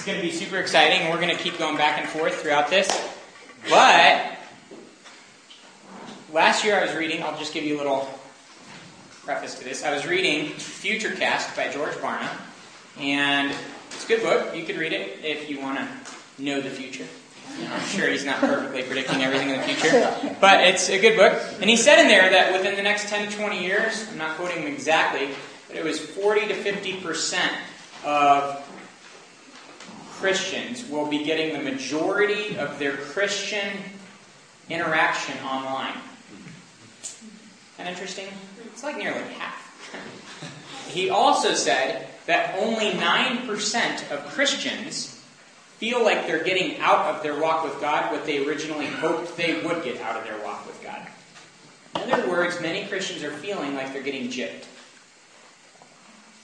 It's going to be super exciting. We're going to keep going back and forth throughout this. But last year I was reading, I'll just give you a little preface to this. I was reading Futurecast by George Barna, and it's a good book. You could read it if you want to know the future. I'm sure he's not perfectly predicting everything in the future, but it's a good book. And he said in there that within the next 10 to 20 years, I'm not quoting him exactly, but it was 40 to 50 percent of Christians will be getting the majority of their Christian interaction online. Kind of interesting? It's like nearly half. he also said that only 9% of Christians feel like they're getting out of their walk with God what they originally hoped they would get out of their walk with God. In other words, many Christians are feeling like they're getting gypped.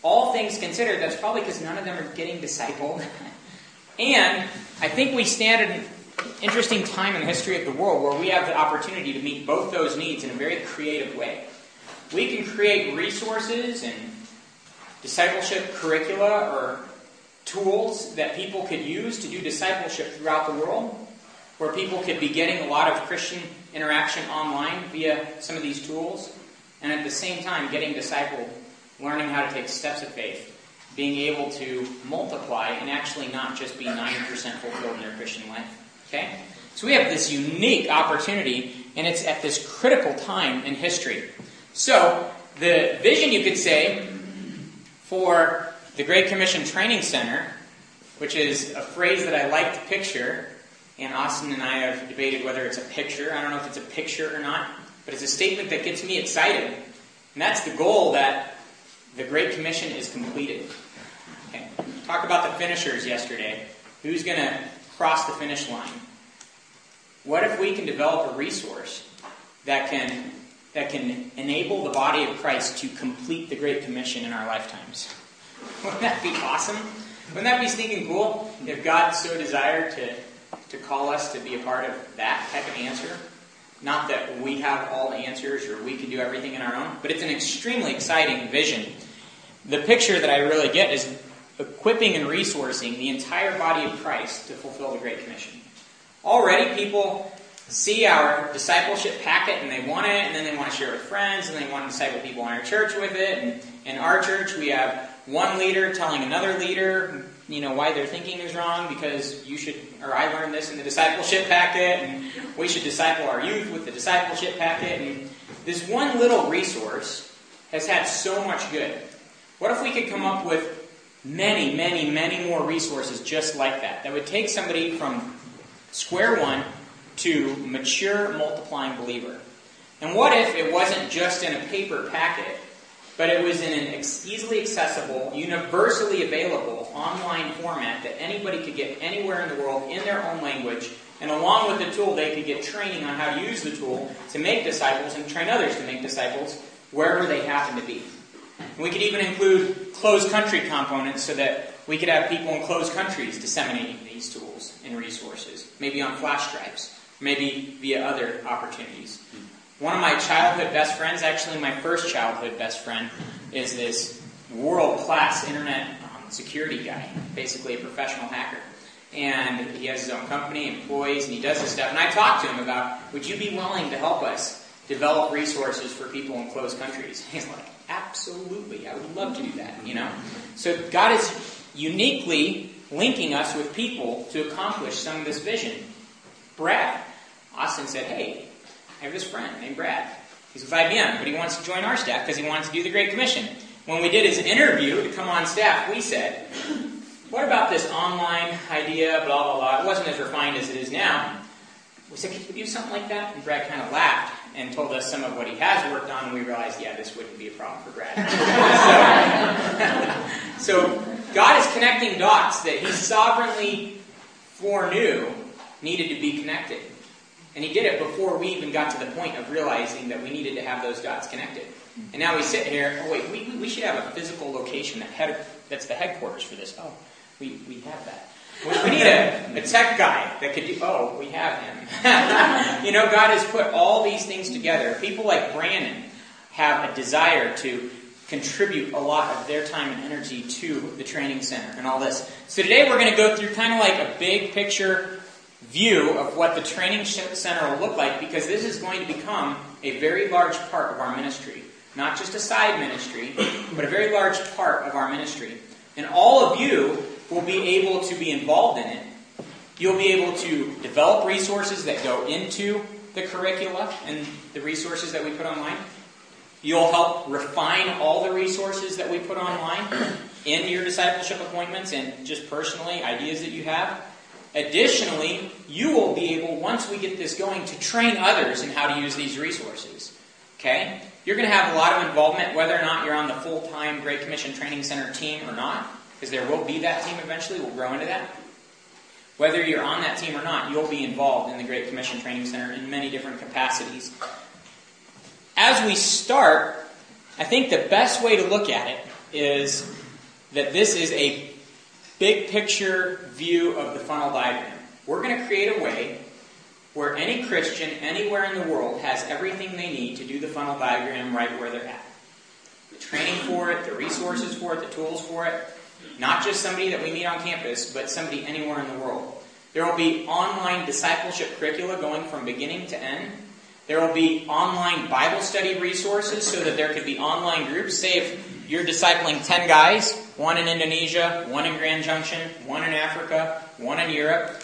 All things considered, that's probably because none of them are getting discipled. and I think we stand at an interesting time in the history of the world where we have the opportunity to meet both those needs in a very creative way. We can create resources and discipleship curricula or tools that people could use to do discipleship throughout the world, where people could be getting a lot of Christian interaction online via some of these tools, and at the same time getting discipled, learning how to take steps of faith, being able to multiply and actually not just be 90% fulfilled in their Christian life. Okay? So we have this unique opportunity, and it's at this critical time in history. So, the vision, you could say, for the Great Commission Training Center, which is a phrase that I like to picture, and Austin and I have debated whether it's a picture. I don't know if it's a picture or not, but it's a statement that gets me excited. And that's the goal that the Great Commission is completed. Okay. Talk about the finishers yesterday. Who's going to cross the finish line? What if we can develop a resource that can that can enable the body of Christ to complete the Great Commission in our lifetimes? Wouldn't that be awesome? Wouldn't that be sneaking cool if God so desired to, to call us to be a part of that type of answer? Not that we have all the answers or we can do everything in our own, but it's an extremely exciting vision. The picture that I really get is equipping and resourcing the entire body of Christ to fulfill the Great Commission. Already, people see our discipleship packet and they want it, and then they want to share with friends, and they want to disciple people in our church with it. And in our church, we have one leader telling another leader, you know, why their thinking is wrong because you should, or I learned this in the discipleship packet, and we should disciple our youth with the discipleship packet. And this one little resource has had so much good. What if we could come up with many, many, many more resources just like that? That would take somebody from square one to mature, multiplying believer. And what if it wasn't just in a paper packet, but it was in an easily accessible, universally available online format that anybody could get anywhere in the world in their own language, and along with the tool, they could get training on how to use the tool to make disciples and train others to make disciples wherever they happen to be. And we could even include closed country components so that we could have people in closed countries disseminating these tools and resources, maybe on flash drives maybe via other opportunities. One of my childhood best friends, actually my first childhood best friend, is this world class internet um, security guy, basically a professional hacker. And he has his own company, employees, and he does this stuff. And I talked to him about, would you be willing to help us develop resources for people in closed countries? He's like, absolutely, I would love to do that, you know? So God is uniquely linking us with people to accomplish some of this vision. Brad. Austin said, hey, I have this friend named Brad. He's with IBM, but he wants to join our staff because he wants to do the Great Commission. When we did his interview to come on staff, we said, what about this online idea, blah, blah, blah. It wasn't as refined as it is now. We said, could you do something like that? And Brad kind of laughed and told us some of what he has worked on, and we realized, yeah, this wouldn't be a problem for Brad. so, so God is connecting dots that he sovereignly foreknew needed to be connected. And he did it before we even got to the point of realizing that we needed to have those dots connected. And now we sit here, oh wait, we, we should have a physical location that head, that's the headquarters for this. Oh, we, we have that. We, need a, a tech guy that could do, oh, we have him. you know, God has put all these things together. People like Brandon have a desire to contribute a lot of their time and energy to the training center and all this. So today we're going to go through kind of like a big picture view of what the training center will look like because this is going to become a very large part of our ministry. Not just a side ministry, but a very large part of our ministry. And all of you will be able to be involved in it. You'll be able to develop resources that go into the curricula and the resources that we put online. You'll help refine all the resources that we put online in your discipleship appointments and just personally, ideas that you have. Additionally, you will be able, once we get this going, to train others in how to use these resources. Okay? You're going to have a lot of involvement, whether or not you're on the full time Great Commission Training Center team or not, because there will be that team eventually. We'll grow into that. Whether you're on that team or not, you'll be involved in the Great Commission Training Center in many different capacities. As we start, I think the best way to look at it is that this is a big picture view of the funnel diagram. We're going to create a way where any Christian anywhere in the world has everything they need to do the funnel diagram right where they're at. The training for it, the resources for it, the tools for it. Not just somebody that we meet on campus, but somebody anywhere in the world. There will be online discipleship curricula going from beginning to end. There will be online Bible study resources so that there could be online groups. Say if you're discipling 10 guys, one in Indonesia, one in Grand Junction, one in Africa, one in Europe,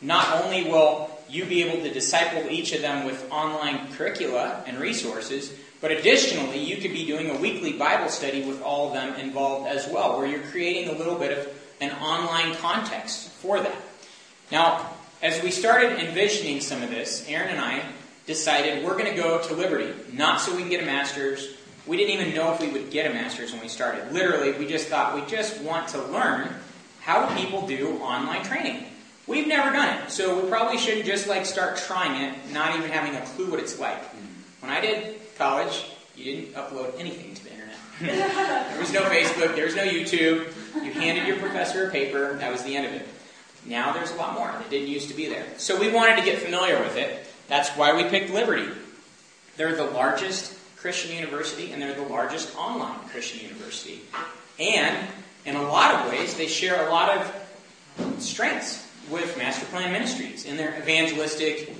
not only will you be able to disciple each of them with online curricula and resources, but additionally, you could be doing a weekly Bible study with all of them involved as well, where you're creating a little bit of an online context for that. Now, as we started envisioning some of this, Aaron and I decided we're going to go to Liberty, not so we can get a master's. We didn't even know if we would get a master's when we started. Literally, we just thought we just want to learn how people do online training. We've never done it, so we probably shouldn't just like start trying it, not even having a clue what it's like. Mm-hmm. When I did college, you didn't upload anything to the internet. there was no Facebook, there was no YouTube. You handed your professor a paper, that was the end of it. Now there's a lot more that didn't used to be there. So we wanted to get familiar with it. That's why we picked Liberty. They're the largest Christian university and they're the largest online Christian university. And in a lot of ways, they share a lot of strengths with Master Plan Ministries in their evangelistic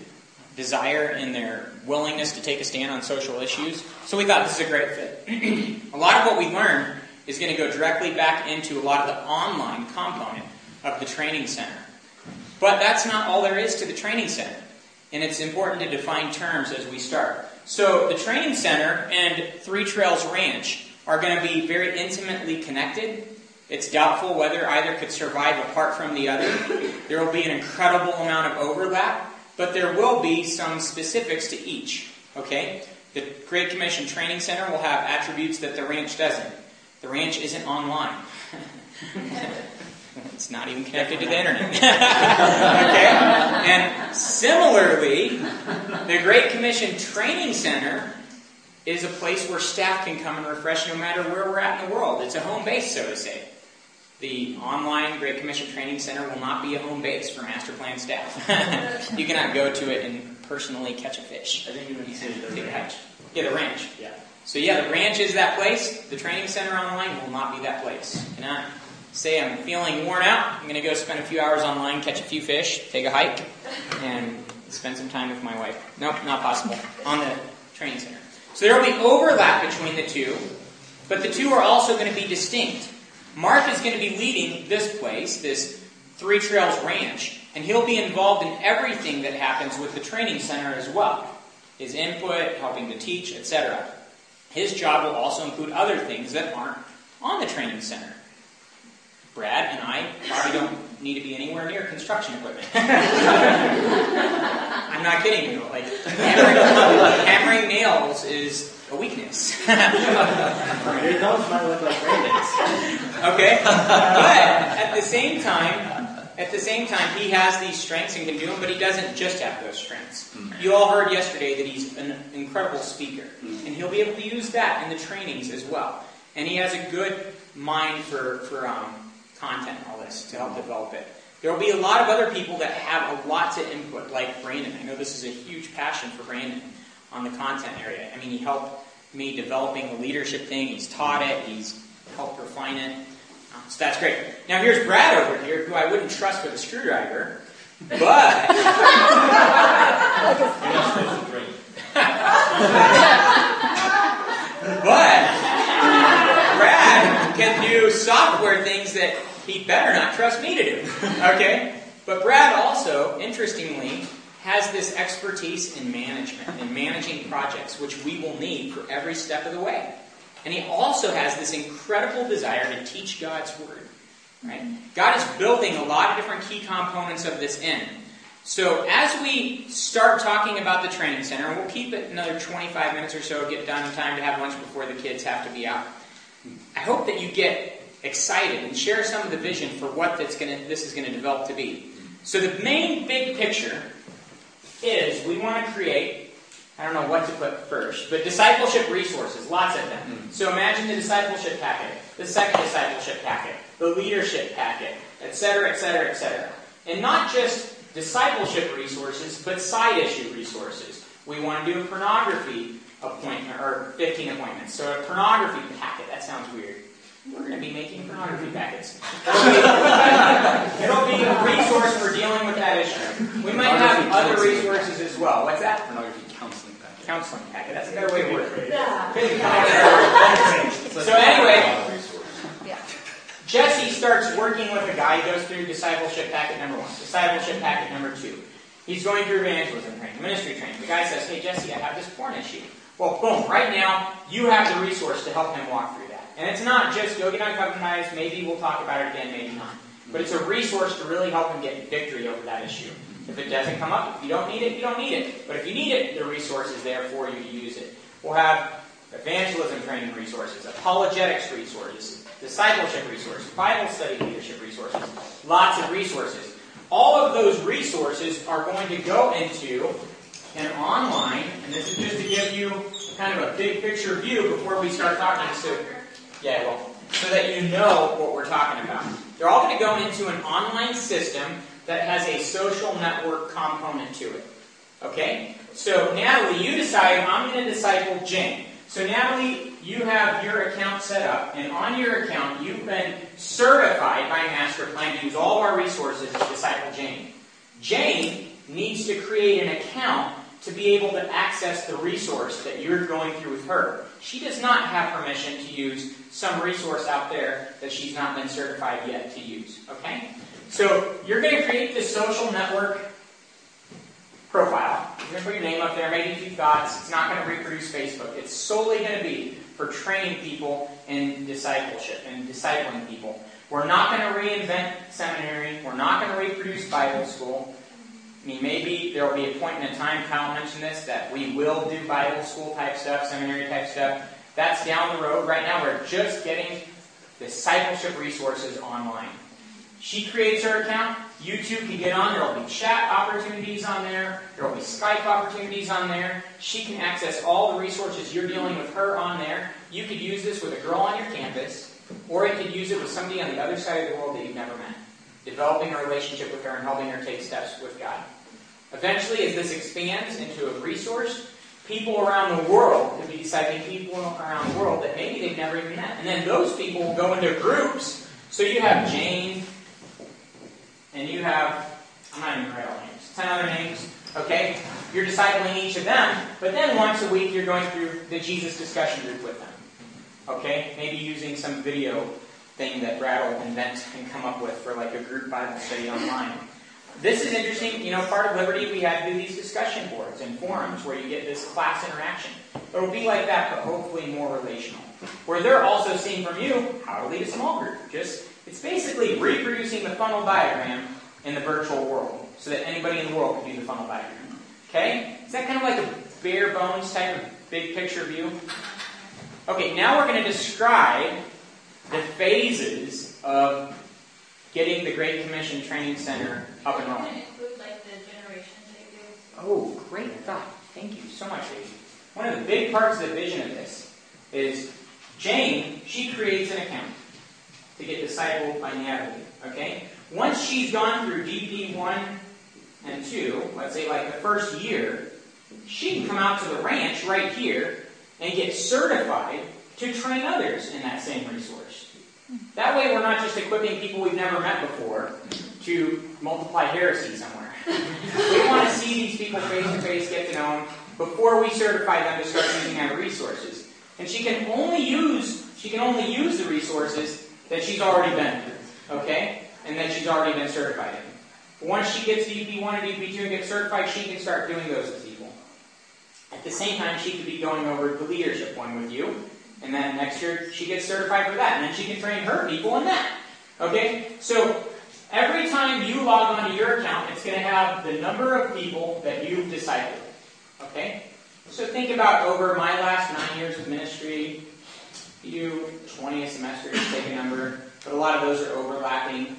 desire and their willingness to take a stand on social issues. So we thought this is a great fit. a lot of what we learn is going to go directly back into a lot of the online component of the training center. But that's not all there is to the training center. And it's important to define terms as we start. So the training center and Three Trails Ranch are going to be very intimately connected it's doubtful whether either could survive apart from the other. There will be an incredible amount of overlap, but there will be some specifics to each. Okay? The Great Commission Training Center will have attributes that the ranch doesn't. The ranch isn't online. it's not even connected to the internet. okay? And similarly, the Great Commission Training Center is a place where staff can come and refresh no matter where we're at in the world. It's a home base, so to say. The online Great Commission Training Center will not be a home base for master plan staff. you cannot go to it and personally catch a fish. I think you would say the ranch. Yeah, the ranch. Yeah. So yeah, the ranch is that place. The training center online will not be that place. Can I say I'm feeling worn out? I'm going to go spend a few hours online, catch a few fish, take a hike, and spend some time with my wife. Nope, not possible. On the training center. So there will be overlap between the two, but the two are also going to be distinct. Mark is going to be leading this place, this Three Trails Ranch, and he'll be involved in everything that happens with the training center as well. His input, helping to teach, etc. His job will also include other things that aren't on the training center. Brad and I probably don't need to be anywhere near construction equipment. I'm not kidding you. Like hammering, hammering nails is a weakness. Your nose might look like. Okay, but at the same time, at the same time, he has these strengths and can do them, but he doesn't just have those strengths. Mm-hmm. You all heard yesterday that he's an incredible speaker, mm-hmm. and he'll be able to use that in the trainings as well. And he has a good mind for for um, content and all this to help develop it. There will be a lot of other people that have a lot to input, like Brandon. I know this is a huge passion for Brandon on the content area. I mean, he helped me developing the leadership thing. He's taught it. He's helped refine it. Um, so that's great. Now here's Brad over here, who I wouldn't trust with a screwdriver, but but Brad can do software things that he better not trust me to do. Okay? But Brad also, interestingly, has this expertise in management, in managing projects, which we will need for every step of the way. And he also has this incredible desire to teach God's Word. Right? God is building a lot of different key components of this in. So as we start talking about the training center, and we'll keep it another 25 minutes or so, get done in time to have lunch before the kids have to be out. I hope that you get excited and share some of the vision for what that's gonna, this is going to develop to be. So the main big picture is we want to create, I don't know what to put first, but discipleship resources, lots of them. Mm-hmm. So imagine the discipleship packet, the second discipleship packet, the leadership packet, etc., etc., etc. And not just discipleship resources, but side issue resources. We want to do a pornography appointment, or 15 appointments. So a pornography packet, that sounds weird. We're going to be making pornography packets. It'll be, a resource for dealing with that issue. We might have other resources as well. What's that? Pornography counseling packet. Counseling packet. That's a better way to word it. Yeah. So anyway, Jesse starts working with a guy. He goes through discipleship packet number one, discipleship packet number two. He's going through evangelism training, ministry training. The guy says, "Hey Jesse, I have this porn issue." Well, boom! Right now, you have the resource to help him walk through that. And it's not just go get uncovenantized. Maybe we'll talk about it again, maybe not. But it's a resource to really help him get victory over that issue. If it doesn't come up, if you don't need it, you don't need it. But if you need it, the resource is there for you to use it. We'll have evangelism training resources, apologetics resources, discipleship resources, Bible study leadership resources, lots of resources. All of those resources are going to go into an online, and this is just to give you kind of a big picture view before we start talking. So, yeah, well, so that you know what we're talking about. They're all going to go into an online system that has a social network component to it. Okay? So, Natalie, you decide, I'm going to disciple Jane. So, Natalie, you have your account set up, and on your account, you've been certified by Master Plan to use all of our resources to disciple Jane. Jane needs to create an account to be able to access the resource that you're going through with her. She does not have permission to use some resource out there that she's not been certified yet to use. Okay? So you're going to create this social network profile. You're going to put your name up there, maybe a few thoughts. It's not going to reproduce Facebook. It's solely going to be for training people in discipleship and discipling people. We're not going to reinvent seminary. We're not going to reproduce Bible school. I mean, maybe there will be a point in a time, Kyle mentioned this, that we will do Bible school type stuff, seminary type stuff. That's down the road. Right now, we're just getting discipleship resources online. She creates her account. You two can get on. There will be chat opportunities on there. There will be Skype opportunities on there. She can access all the resources you're dealing with her on there. You could use this with a girl on your campus, or you could use it with somebody on the other side of the world that you've never met. Developing a relationship with her and helping her take steps with God. Eventually, as this expands into a resource, people around the world could be discipling people around the world that maybe they've never even met. And then those people will go into groups. So you have Jane, and you have, I'm not even going names, 10 other names, okay? You're discipling each of them, but then once a week you're going through the Jesus discussion group with them. Okay? Maybe using some video thing that Brad will invent and come up with for like a group Bible study online. This is interesting. You know, part of Liberty, we have these discussion boards and forums where you get this class interaction. It'll be like that, but hopefully more relational. Where they're also seeing from you how to lead a small group. Just it's basically reproducing the funnel diagram in the virtual world, so that anybody in the world can do the funnel diagram. Okay? Is that kind of like a bare bones type of big picture view? Okay, now we're going to describe the phases of getting the Great Commission Training Center up and rolling. include like the generations that you Oh, great thought. Thank you so much, Daisy. One of the big parts of the vision of this is Jane, she creates an account to get discipled by Natalie. Okay? Once she's gone through DP 1 and 2, let's say like the first year, she can come out to the ranch right here and get certified to train others in that same resource. That way, we're not just equipping people we've never met before to multiply heresy somewhere. we want to see these people face to face, get to know them, before we certify them to start using our resources. And she can only use she can only use the resources that she's already been through, okay, and that she's already been certified in. Once she gets to UP1 and UP2 and gets certified, she can start doing those with people. At the same time, she could be going over the leadership one with you, and then next year she gets certified for that, and then she can train her people in that. Okay, so every time you log onto your account, it's going to have the number of people that you've discipled. Okay, so think about over my last nine years of ministry, you 20 a semester, to take a number, but a lot of those are overlapping.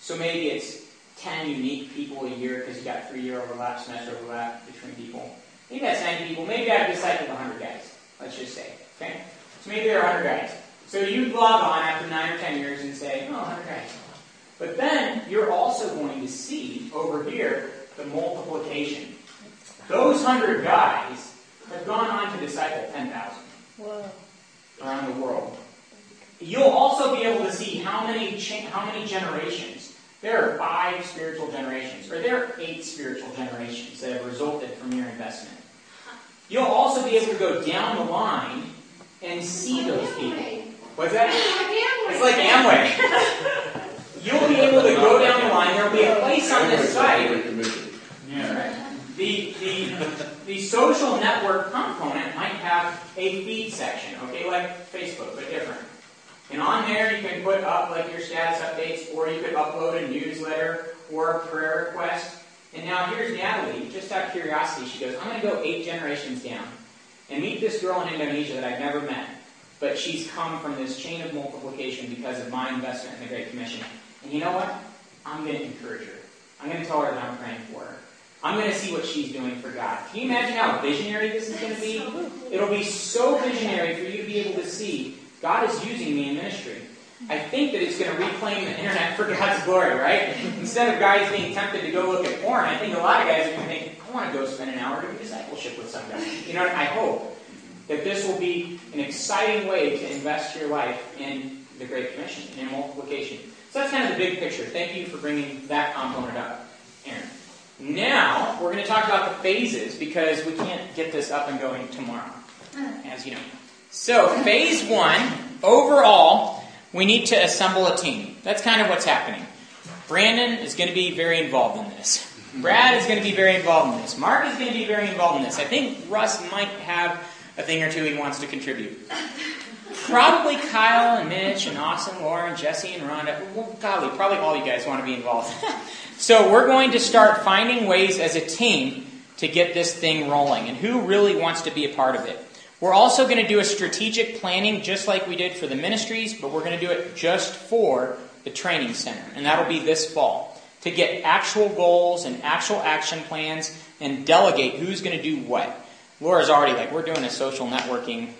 So maybe it's 10 unique people a year because you got three year overlap, semester overlap between people. Maybe that's 90 people. Maybe I've discipled 100 guys, let's just say. Okay? So maybe there are 100 guys. So you log on after 9 or 10 years and say, oh, 100 guys. But then you're also going to see over here the multiplication. Those 100 guys have gone on to disciple 10,000 around the world. You'll also be able to see how many cha- how many generations. There are five spiritual generations, or there are eight spiritual generations that have resulted from your investment. You'll also be able to go down the line and see those people. What's that? It's like Amway. You'll be able to go down the line. There will be a place on this site. The, the, the social network component might have a feed section, okay, like Facebook, but different. And on there you can put up like your status updates, or you could upload a newsletter or a prayer request. And now here's Natalie, just out of curiosity, she goes, I'm going to go eight generations down and meet this girl in Indonesia that I've never met. But she's come from this chain of multiplication because of my investment in the Great Commission. And you know what? I'm going to encourage her. I'm going to tell her that I'm praying for her. I'm going to see what she's doing for God. Can you imagine how visionary this is going to be? It'll be so visionary for you to be able to see God is using me in ministry. I think that it's going to reclaim the internet for God's glory, right? Instead of guys being tempted to go look at porn, I think a lot of guys are going to think, I want to go spend an hour doing discipleship with some guy. You know, I hope that this will be an exciting way to invest your life in the Great Commission and in multiplication. So that's kind of the big picture. Thank you for bringing that component up, Aaron. Now, we're going to talk about the phases because we can't get this up and going tomorrow, mm. as you know. So, phase one, overall, we need to assemble a team. That's kind of what's happening. Brandon is going to be very involved in this. Brad is going to be very involved in this. Mark is going to be very involved in this. I think Russ might have a thing or two he wants to contribute. Probably Kyle and Mitch and Austin, Lauren, Jesse and Rhonda. Well, golly, probably all you guys want to be involved. so we're going to start finding ways as a team to get this thing rolling and who really wants to be a part of it. We're also going to do a strategic planning just like we did for the ministries, but we're going to do it just for the training center. And that'll be this fall to get actual goals and actual action plans and delegate who's going to do what. Laura's already like, we're doing a social networking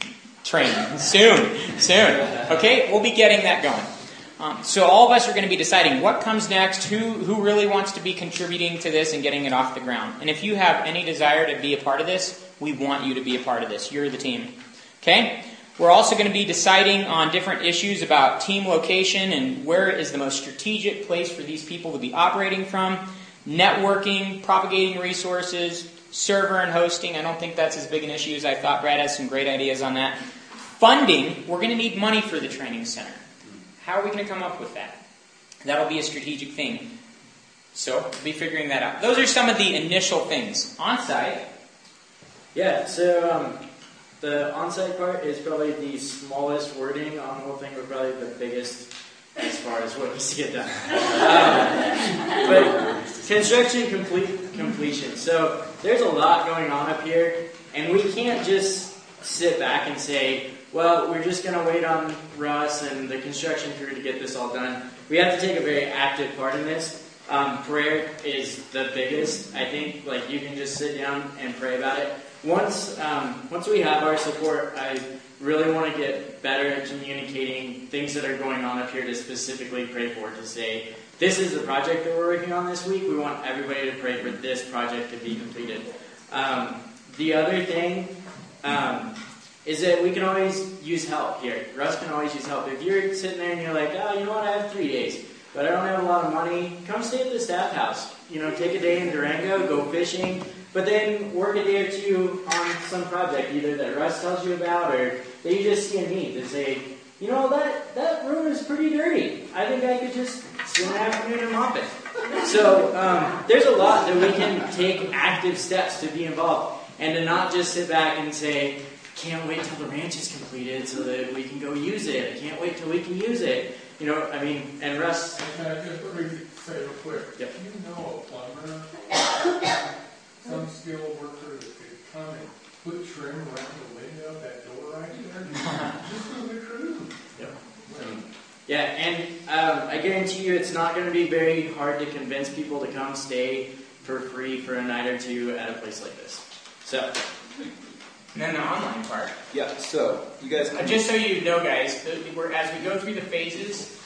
training soon, soon. Okay, we'll be getting that going. Um, so all of us are going to be deciding what comes next, who who really wants to be contributing to this and getting it off the ground. And if you have any desire to be a part of this, we want you to be a part of this. You're the team. Okay? We're also going to be deciding on different issues about team location and where is the most strategic place for these people to be operating from, networking, propagating resources, server and hosting. I don't think that's as big an issue as I thought. Brad has some great ideas on that. Funding, we're going to need money for the training center. How are we going to come up with that? That'll be a strategic thing. So, we'll be figuring that out. Those are some of the initial things. On site. Yeah, so um, the on-site part is probably the smallest wording on the whole thing, but probably the biggest as far as what needs to get done. Um, but construction complete completion. So there's a lot going on up here, and we can't just sit back and say, well, we're just going to wait on Russ and the construction crew to get this all done. We have to take a very active part in this. Um, prayer is the biggest. I think like you can just sit down and pray about it. Once um, once we have our support, I really want to get better at communicating things that are going on up here to specifically pray for. To say this is the project that we're working on this week. We want everybody to pray for this project to be completed. Um, the other thing um, is that we can always use help here. Russ can always use help. If you're sitting there and you're like, oh, you know what, I have three days, but I don't have a lot of money, come stay at the staff house. You know, take a day in Durango, go fishing, but then work a day or two on some project, either that Russ tells you about or that you just see a need to say, you know, that, that room is pretty dirty. I think I could just spend an afternoon and mop it. So um, there's a lot that we can take active steps to be involved and to not just sit back and say, can't wait till the ranch is completed so that we can go use it. I can't wait till we can use it. You know, I mean, and Russ. Can I just quickly say real quick? Yep. You know a plumber, some skilled worker that could come and put trim around the window of that door right there? Just for the crew. Yep. Well, Yeah, and um, I guarantee you it's not going to be very hard to convince people to come stay for free for a night or two at a place like this. So, And then the online part. Yeah, so you guys Uh, just so you know, guys, the, we're, as we go through the phases,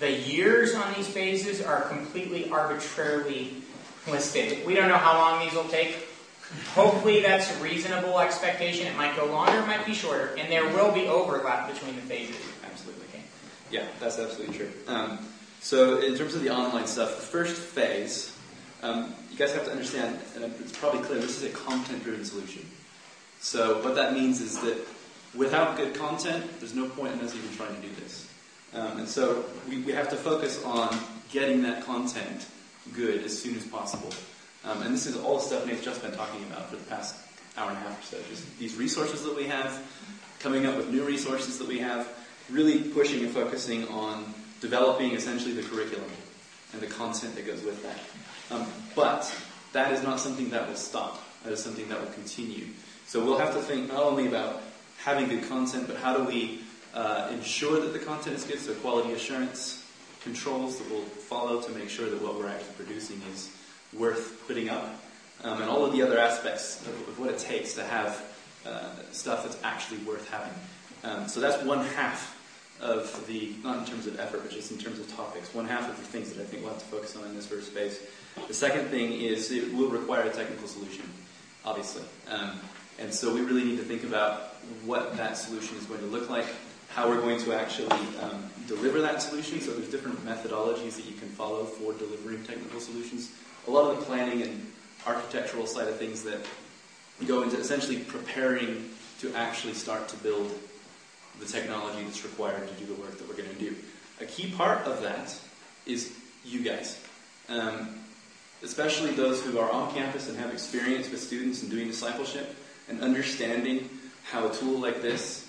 the years on these phases are completely arbitrarily listed. We don't know how long these will take. Hopefully, that's a reasonable expectation. It might go longer, it might be shorter, and there will be overlap between the phases. Absolutely. Yeah, that's absolutely true. Um, so, in terms of the online stuff, the first phase, um, you guys have to understand, and it's probably clear, this is a content driven solution. So, what that means is that without good content, there's no point in us even trying to do this. Um, and so, we, we have to focus on getting that content good as soon as possible. Um, and this is all the stuff Nate's just been talking about for the past hour and a half or so. Just these resources that we have, coming up with new resources that we have, really pushing and focusing on developing essentially the curriculum and the content that goes with that. Um, but that is not something that will stop. That is something that will continue. So we'll have to think not only about having good content, but how do we uh, ensure that the content is good, so quality assurance controls that we'll follow to make sure that what we're actually producing is worth putting up, um, and all of the other aspects of, of what it takes to have uh, stuff that's actually worth having. Um, so that's one half of the, not in terms of effort, but just in terms of topics, one half of the things that I think we'll have to focus on in this first phase. The second thing is it will require a technical solution, obviously. Um, and so we really need to think about what that solution is going to look like, how we're going to actually um, deliver that solution. So there's different methodologies that you can follow for delivering technical solutions. A lot of the planning and architectural side of things that go into essentially preparing to actually start to build the technology that's required to do the work that we're going to do. A key part of that is you guys. Um, especially those who are on campus and have experience with students and doing discipleship and understanding how a tool like this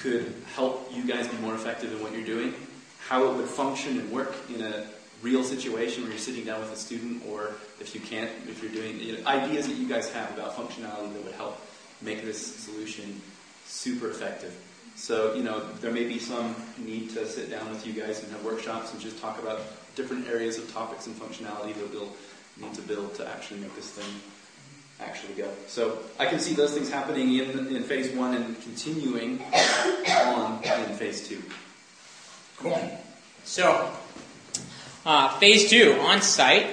could help you guys be more effective in what you're doing, how it would function and work in a real situation where you're sitting down with a student, or if you can't, if you're doing you know, ideas that you guys have about functionality that would help make this solution super effective. So, you know, there may be some need to sit down with you guys and have workshops and just talk about different areas of topics and functionality that we'll need to build to actually make this thing actually go. So I can see those things happening in, in phase one and continuing on in phase two. Cool. So, uh, phase two, on site.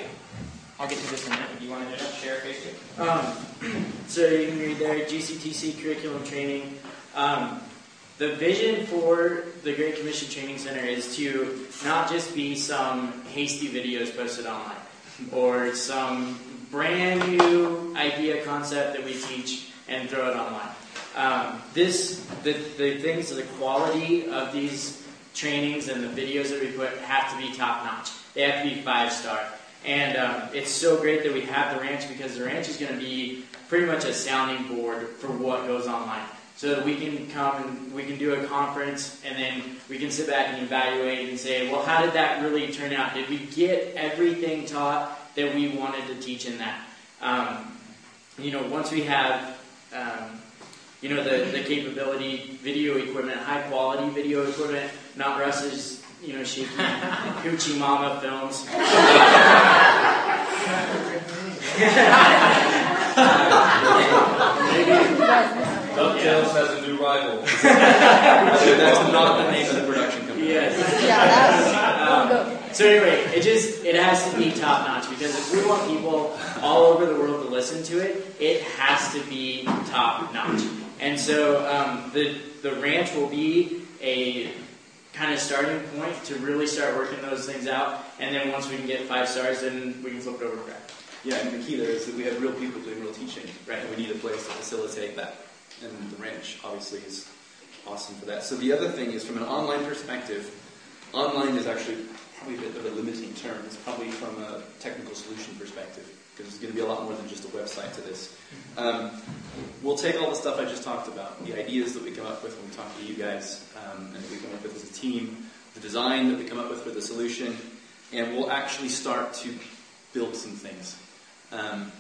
I'll get to this in a minute. Do you want to share phase two? Um, so you can read there GCTC curriculum training. Um, the vision for the Great Commission Training Center is to not just be some hasty videos posted online or some brand new idea concept that we teach and throw it online. Um, this the, the things the quality of these trainings and the videos that we put have to be top notch. They have to be five star. And um, it's so great that we have the ranch because the ranch is going to be pretty much a sounding board for what goes online. So that we can come and we can do a conference and then we can sit back and evaluate and say, well, how did that really turn out? Did we get everything taught that we wanted to teach in that? Um, you know, once we have, um, you know, the, the capability, video equipment, high quality video equipment, not Russ's, you know, shaky Hoochie Mama films. DuckTales has a new rival. That's not the name of the production company. Yes. Yeah, that's, Um, so anyway, it just it has to be top notch because if we want people all over the world to listen to it, it has to be top notch. And so um, the the ranch will be a kind of starting point to really start working those things out. And then once we can get five stars, then we can flip it over to crack. Yeah, and the key there is that we have real people doing real teaching. Right. And we need a place to facilitate that. And the ranch obviously is awesome for that. So the other thing is from an online perspective, online is actually probably a bit of a limiting term. It's probably from a technical solution perspective, because there's going to be a lot more than just a website to this. Um, we'll take all the stuff I just talked about, the ideas that we come up with when we talk to you guys, um, and we come up with as a team, the design that we come up with for the solution, and we'll actually start to build some things. Um,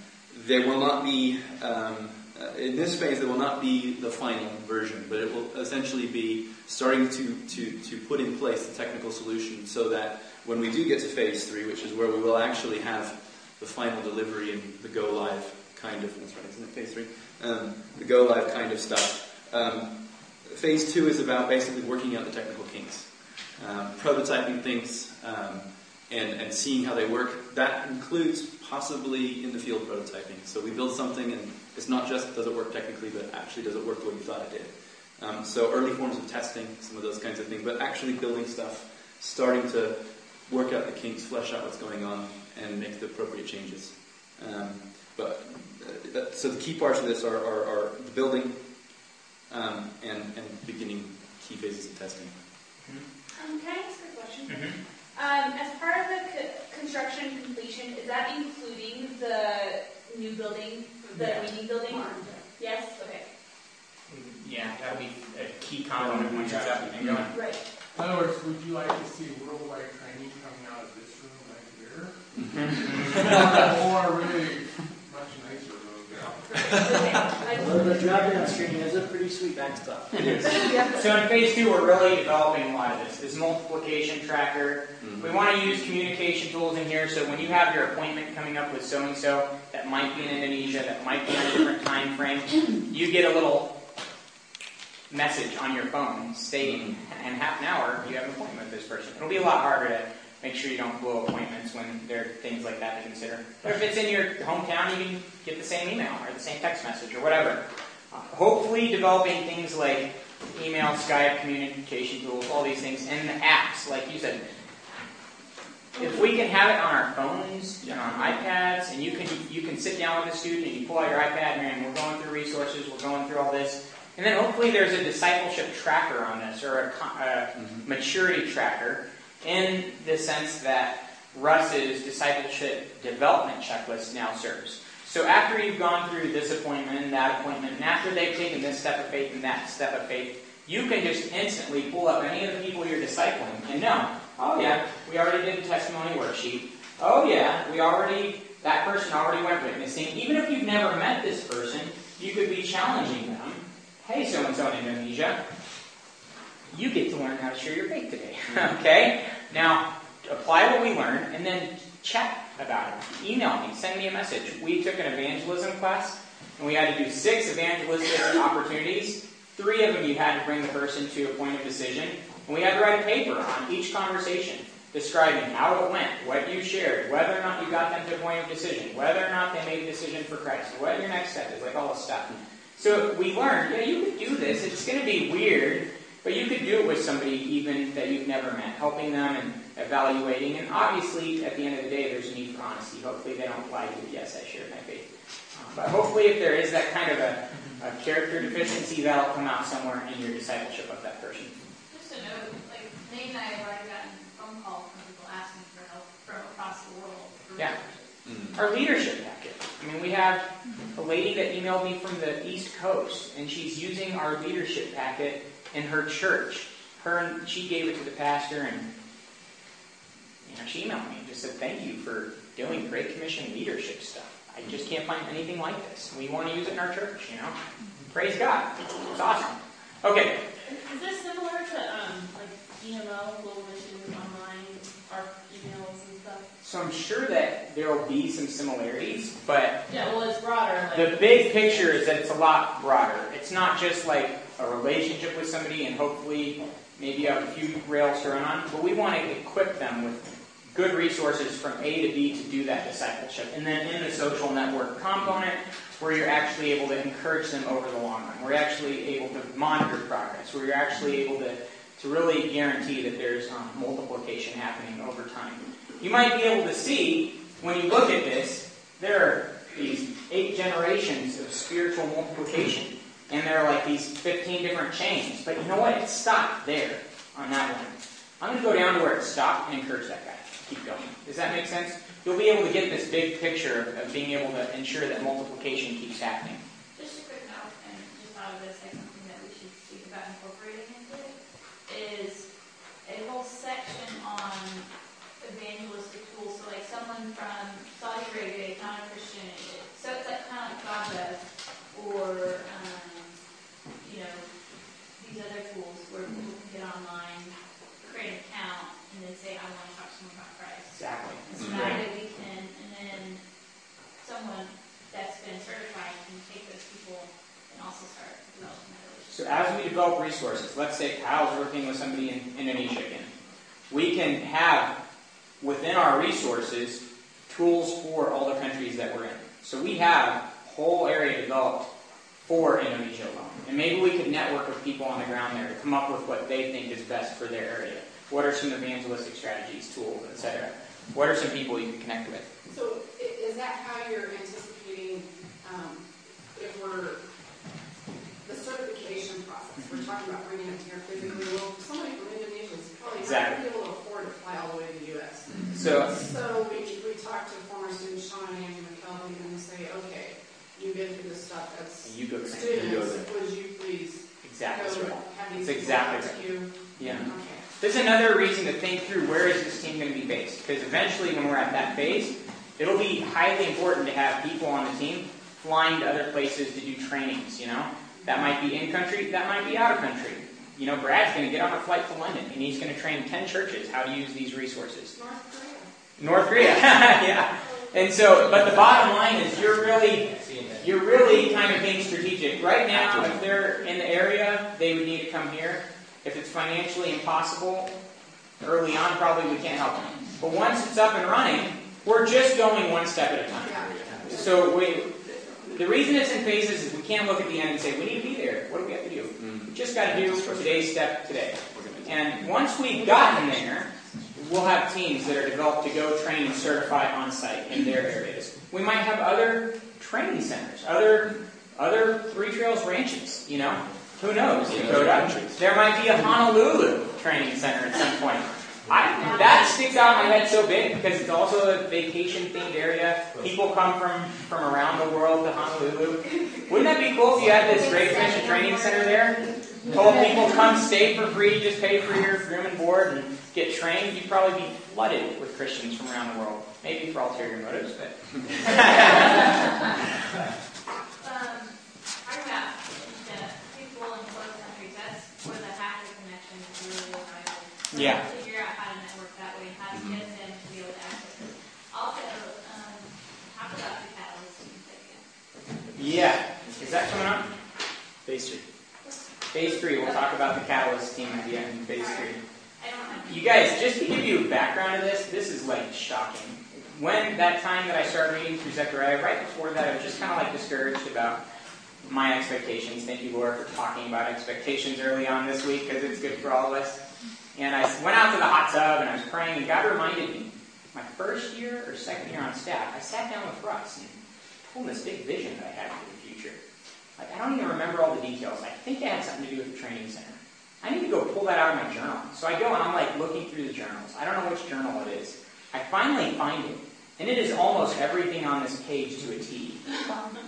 there will not be, um, uh, in this phase, there will not be the final version, but it will essentially be starting to, to, to put in place the technical solution so that when we do get to phase three, which is where we will actually have the final delivery and the go live kind of, that's right, isn't it phase three? Um, the go live kind of stuff. Um, phase two is about basically working out the technical kinks, um, prototyping things, um, and, and seeing how they work. That includes possibly in the field prototyping. So we build something and it's not just does it work technically, but actually does it work the way you thought it did. Um, so early forms of testing, some of those kinds of things, but actually building stuff, starting to work out the kinks, flesh out what's going on, and make the appropriate changes. Um, but uh, that, so the key parts of this are, are, are the building um, and, and beginning key phases of testing. Um, can I ask a question? Mhm. Um, as part of the co- construction completion, is that including the new building, the Yeah. meeting building? Yes, okay. Yeah, that'll be a key component once it's up and going. Right. In other words, would you like to see worldwide training coming out of this room nicer room down the screen is a pretty sweet backstop. So in phase two, we're really developing a lot of this. This multiplication tracker. We want to use communication tools in here, so when you have your appointment coming up with so and so that might be in Indonesia, that might be in a different time frame, you get a little message on your phone stating, in half an hour you have an appointment with this person. It'll be a lot harder to make sure you don't blow appointments when there are things like that to consider. But if it's in your hometown, you can get the same email or the same text message or whatever. Uh, hopefully, developing things like email, Skype, communication tools, all these things, and the apps, like you said. If we can have it on our phones and on iPads, and you can you can sit down with a student and you pull out your iPad and we're going through resources, we're going through all this, and then hopefully there's a discipleship tracker on this or a, a maturity tracker in the sense that Russ's discipleship development checklist now serves. So after you've gone through this appointment and that appointment, and after they've taken this step of faith and that step of faith, you can just instantly pull up any of the people you're discipling and know, oh yeah, we already did the testimony worksheet. Oh yeah, we already, that person already went witnessing. Even if you've never met this person, you could be challenging them. Hey, so and so in Indonesia, you get to learn how to share your faith today. okay? Now, apply what we learned and then chat about it. Email me, send me a message. We took an evangelism class and we had to do six evangelistic opportunities. Three of them you had to bring the person to a point of decision. And we had to write a paper on each conversation describing how it went, what you shared, whether or not you got them to a point of decision, whether or not they made a decision for Christ, what your next step is, like all this stuff. So we learned, yeah, you could do this. It's going to be weird, but you could do it with somebody even that you've never met, helping them and evaluating. And obviously, at the end of the day, there's a need for honesty. Hopefully, they don't lie to you. Yes, I shared my faith. Uh, but hopefully, if there is that kind of a, a character deficiency, that'll come out somewhere in your discipleship of that person. Just a note, like Nate and I have already gotten phone calls from people asking for help from across the world. Yeah. resources. Our leadership packet. I mean, we have a lady that emailed me from the East Coast, and she's using our leadership packet in her church. Her and she gave it to the pastor, and you know, she emailed me and just said, "Thank you for doing Great Commission leadership stuff. I just can't find anything like this. We want to use it in our church. You know, praise God. It's awesome." Okay, Is this similar to, um, like EMO, Global Mission Online, our emails and stuff? so I'm sure that there will be some similarities, but Yeah, well, it's broader, like. The big picture is that it's a lot broader. It's not just like a relationship with somebody and hopefully maybe have a few rails to run on, but we want to equip them with good resources from A to B to do that discipleship. And then in the social network component, where you're actually able to encourage them over the long run, where you're actually able to monitor progress, where you're actually able to, to really guarantee that there's um, multiplication happening over time. You might be able to see, when you look at this, there are these eight generations of spiritual multiplication. And there are like these 15 different chains. But you know what? It stopped there on that one. I'm going to go down to where it stopped and encourage that guy. Keep going. Does that make sense? You'll be able to get this big picture of, being able to ensure that multiplication keeps happening. Just a quick note, and just thought of this as something that we should speak about incorporating into it, is a whole section on evangelistic tools. So like someone from Saudi Arabia, not a Christian, so it's like kind of like does, or um, you know these other tools where people can get online, create an account, and then say I want to talk to someone about Christ. Exactly. And mm-hmm. so that way we can, and then someone that's been certified can take those people and also start developing that relationship. So as we develop resources, let's say Kyle's working with somebody in Indonesia again, we can have within our resources tools for all the countries that we're in. So we have whole area developed for Indonesia alone. And maybe we could network with people on the ground there to come up with what they think is best for their area. What are some evangelistic strategies, tools, etc.? What are some people you can connect with? So is that how you're anticipating, um, if we're, the certification process, we're talking about bringing it here physically, well, somebody from Indonesia is probably not gonna be able to afford to fly all the way to the US. So So we, we talk to former students, Sean and Andy McKelvey, and we say, okay, you've been through this stuff as you go students, You go there. would you please Exactly. go right. have these That's people exactly to you? Yeah. Okay. There's another reason to think through where is this team going to be based. Because eventually, when we're at that phase, it'll be highly important to have people on the team flying to other places to do trainings. You know, that might be in country, that might be out of country. You know, Brad's going to get on a flight to London and he's going to train 10 churches how to use these resources. North Korea. North Korea, yeah. And so, but the bottom line is, you're really you're really kind of being strategic. Right now, if they're in the area, they would need to come here. If it's financially impossible, early on, probably we can't help them. But once it's up and running, we're just going one step at a time. So we, the reason it's in phases is we can't look at the end and say, we need to be there. What do we have to do? We just got to do today's step today. And once we've gotten there, we'll have teams that are developed to go train and certify on site in their areas. We might have other training centers, other other Three Trails ranches, you know? Who knows, Dakota? There might be a Honolulu training center at some point. I, that sticks out in my head so big because it's also a vacation themed area. People come from, from around the world to Honolulu. Wouldn't that be cool if you had this Great Commission training center there? Told people come stay for free, just pay for your room and board and get trained. You'd probably be flooded with Christians from around the world. Maybe for ulterior motives, but Um, talking about the people in both countries, that's where the hacker connection is really vital. Yeah. Figure out how to network that way, how to get them to be able to access it. Also, um, talk about the catalyst team yeah. Is that coming up? Phase three. Phase three, we'll talk about the Catalyst team at the end in phase three. I don't know. You guys, just to give you a background of this, this is like shocking. When that time that I started reading through Zechariah, right before that, I was just kind of like discouraged about my expectations. Thank you, Laura, for talking about expectations early on this week because it's good for all of us. And I went out to the hot tub and I was praying, and God reminded me, my first year or second year on staff, I sat down with Russ and told him this big vision that I had for the future. Like, I don't even remember all the details. I think it had something to do with the training center. I need to go pull that out of my journal. So I go and I'm like looking through the journals. I don't know which journal it is. I finally find it. And it is almost everything on this page to a T.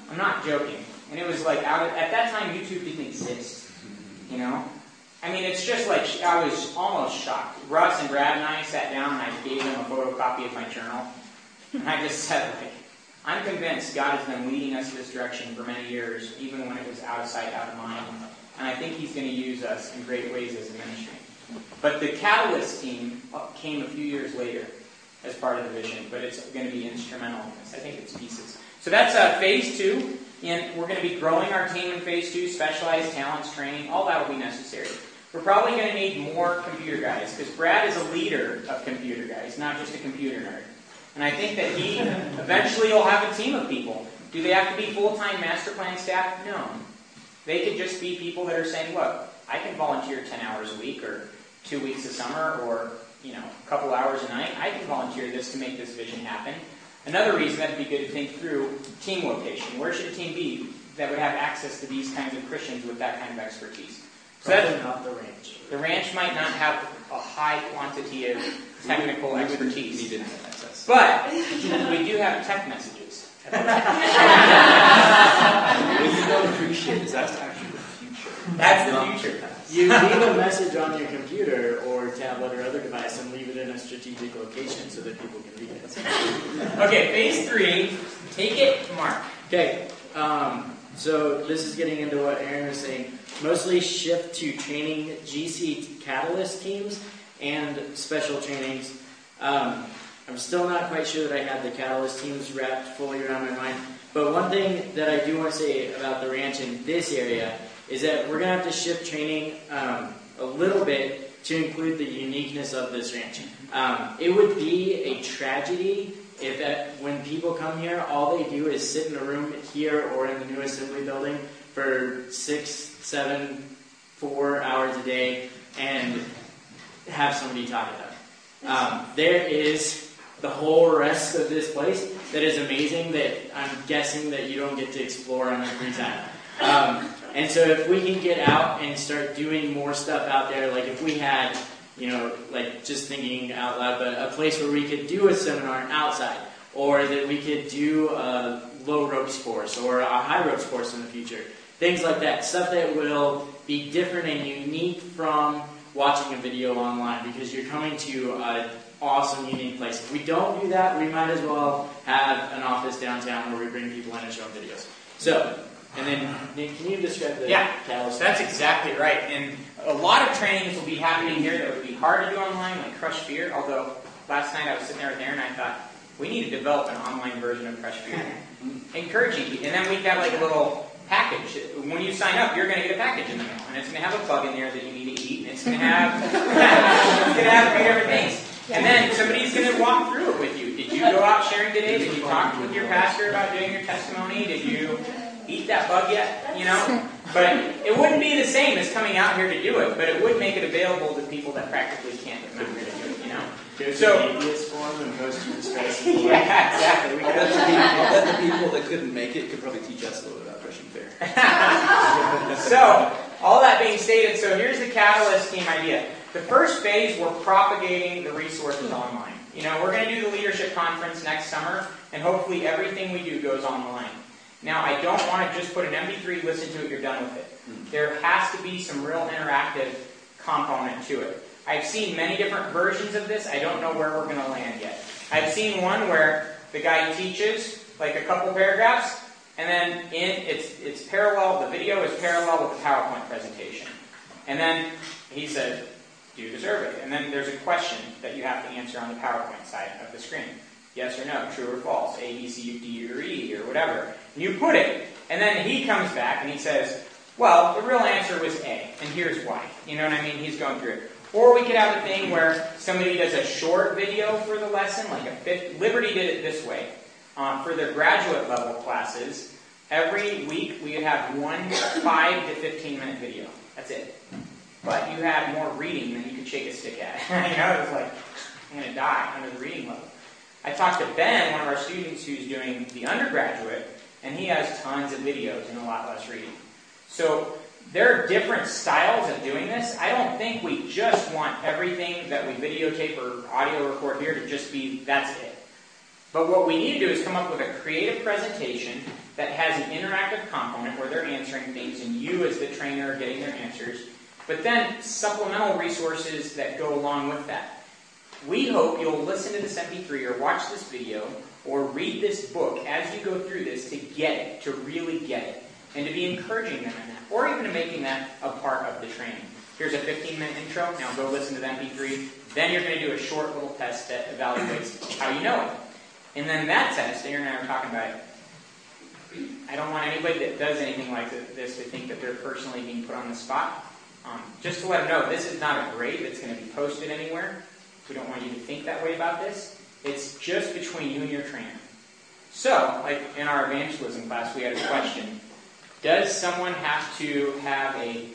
I'm not joking. And it was like, out of, at that time, YouTube didn't exist. You know? I mean, it's just like, I was almost shocked. Russ and Brad and I sat down and I gave them a photocopy of my journal. And I just said, like, I'm convinced God has been leading us in this direction for many years, even when it was out of sight, out of mind. And I think He's going to use us in great ways as a ministry. But the Catalyst team uh, came a few years later as part of the vision, but it's going to be instrumental in this. I think it's pieces. So that's uh, phase two, and we're going to be growing our team in phase two, specialized talents, training, all that will be necessary. we're probably going to need more computer guys because Brad is a leader of computer guys, not just a computer nerd. And I think that he eventually will have a team of people. Do they have to be full-time master plan staff? No. They could just be people that are saying, look, I can volunteer 10 hours a week or two weeks a summer or you know, a couple hours a night. I can volunteer this to make this vision happen. Another reason that'd be good to think through team location. Where should a team be that would have access to these kinds of Christians with that kind of expertise? So Probably that's, not the ranch. the ranch might not have a high quantity of technical We wouldn't expertise. need internet access. But we do have tech messages. What you don't appreciate is that's actually the future. That's the future. You leave a message on your computer or tablet or other device and leave it in a strategic location so that people can read it. Okay, phase three. Take it, Mark. Okay, um, so this is getting into what Aaron was saying. Mostly shift to training GC Catalyst teams and special trainings. Um, I'm still not quite sure that I have the Catalyst teams wrapped fully around my mind. But one thing that I do want to say about the ranch in this area is that we're going to have to shift training um, a little bit to include the uniqueness of this ranch. Um, it would be a tragedy if that, when people come here, all they do is sit in a room here or in the new assembly building for six, seven, four hours a day and have somebody talk to them. Um, there is the whole rest of this place that is amazing that I'm guessing that you don't get to explore on your free time. Um, and so if we can get out and start doing more stuff out there, like if we had, you know, like just thinking out loud, but a place where we could do a seminar outside, or that we could do a low ropes course or a high ropes course in the future. Things like that. Stuff that will be different and unique from watching a video online because you're coming to an awesome, unique place. If we don't do that, we might as well have an office downtown where we bring people in and show them videos. So, and then, Nick, can you describe the Yeah. catalyst? That's exactly right. And a lot of trainings will be happening here that would be hard to do online, like Crush Fear. Although last night I was sitting there with Aaron and I thought, we need to develop an online version of Crush Fear. Mm-hmm. Encouraging. And then we've got like a little package. When you sign up, you're going to get a package in the mail. And it's going to have a plug in there that you need to eat. And it's going to have, it's going to have three different things. And then somebody's going to walk through it with you. Did you go out sharing today? Did you talk with your pastor about doing your testimony? Did you eat that bug yet? You know? But it wouldn't be the same as coming out here to do it, but it would make it available to people that practically can't come out here to do it, you know? Go So- the ABS form and post your stress. Yeah, exactly. We I could bet the people, I bet the people that couldn't make it could probably teach us a little bit about Crush Fear. so, all that being stated, so here's the Catalyst team idea. The first phase, we're propagating the resources online. You know, we're going to do the leadership conference next summer, and hopefully everything we do goes online. Now, I don't want to just put an MP3, listen to it, you're done with it. Hmm. There has to be some real interactive component to it. I've seen many different versions of this. I don't know where we're going to land yet. I've seen one where the guy teaches like a couple paragraphs, and then in it's it's parallel. The video is parallel with the PowerPoint presentation, and then he said, "Do you deserve it? and then there's a question that you have to answer on the PowerPoint side of the screen. Yes or no, true or false, A, B, C, D, or E, or whatever. You put it, and then he comes back and he says, well, the real answer was A, and here's why. You know what I mean? He's going through it. Or we could have a thing where somebody does a short video for the lesson, like a fifth. Liberty did it this way. Uh, for their graduate level classes, every week we would have one 5 to 15 minute video. That's it. But you had more reading than you could shake a stick at. you know, it was like, I'm going to die under the reading level. I talked to Ben, one of our students who's doing the undergraduate, and he has tons of videos and a lot less reading. So there are different styles of doing this. I don't think we just want everything that we videotape or audio record here to just be that's it. But what we need to do is come up with a creative presentation that has an interactive component where they're answering things and you as the trainer are getting their answers, but then supplemental resources that go along with that. We hope you'll listen to this MP3 or watch this video or read this book as you go through this to get it, to really get it, and to be encouraging them in that, or even making that a part of the training. Here's a 15 minute intro, now go listen to the MP3. Then you're going to do a short little test that evaluates how you know it. And then that test, Aaron and I were talking about it. I don't want anybody that does anything like this to think that they're personally being put on the spot. Um, just to let them know, this is not a grade that's going to be posted anywhere. We don't want you to think that way about this. It's just between you and your trainer. So, like in our evangelism class, we had a question. Does someone have to have a,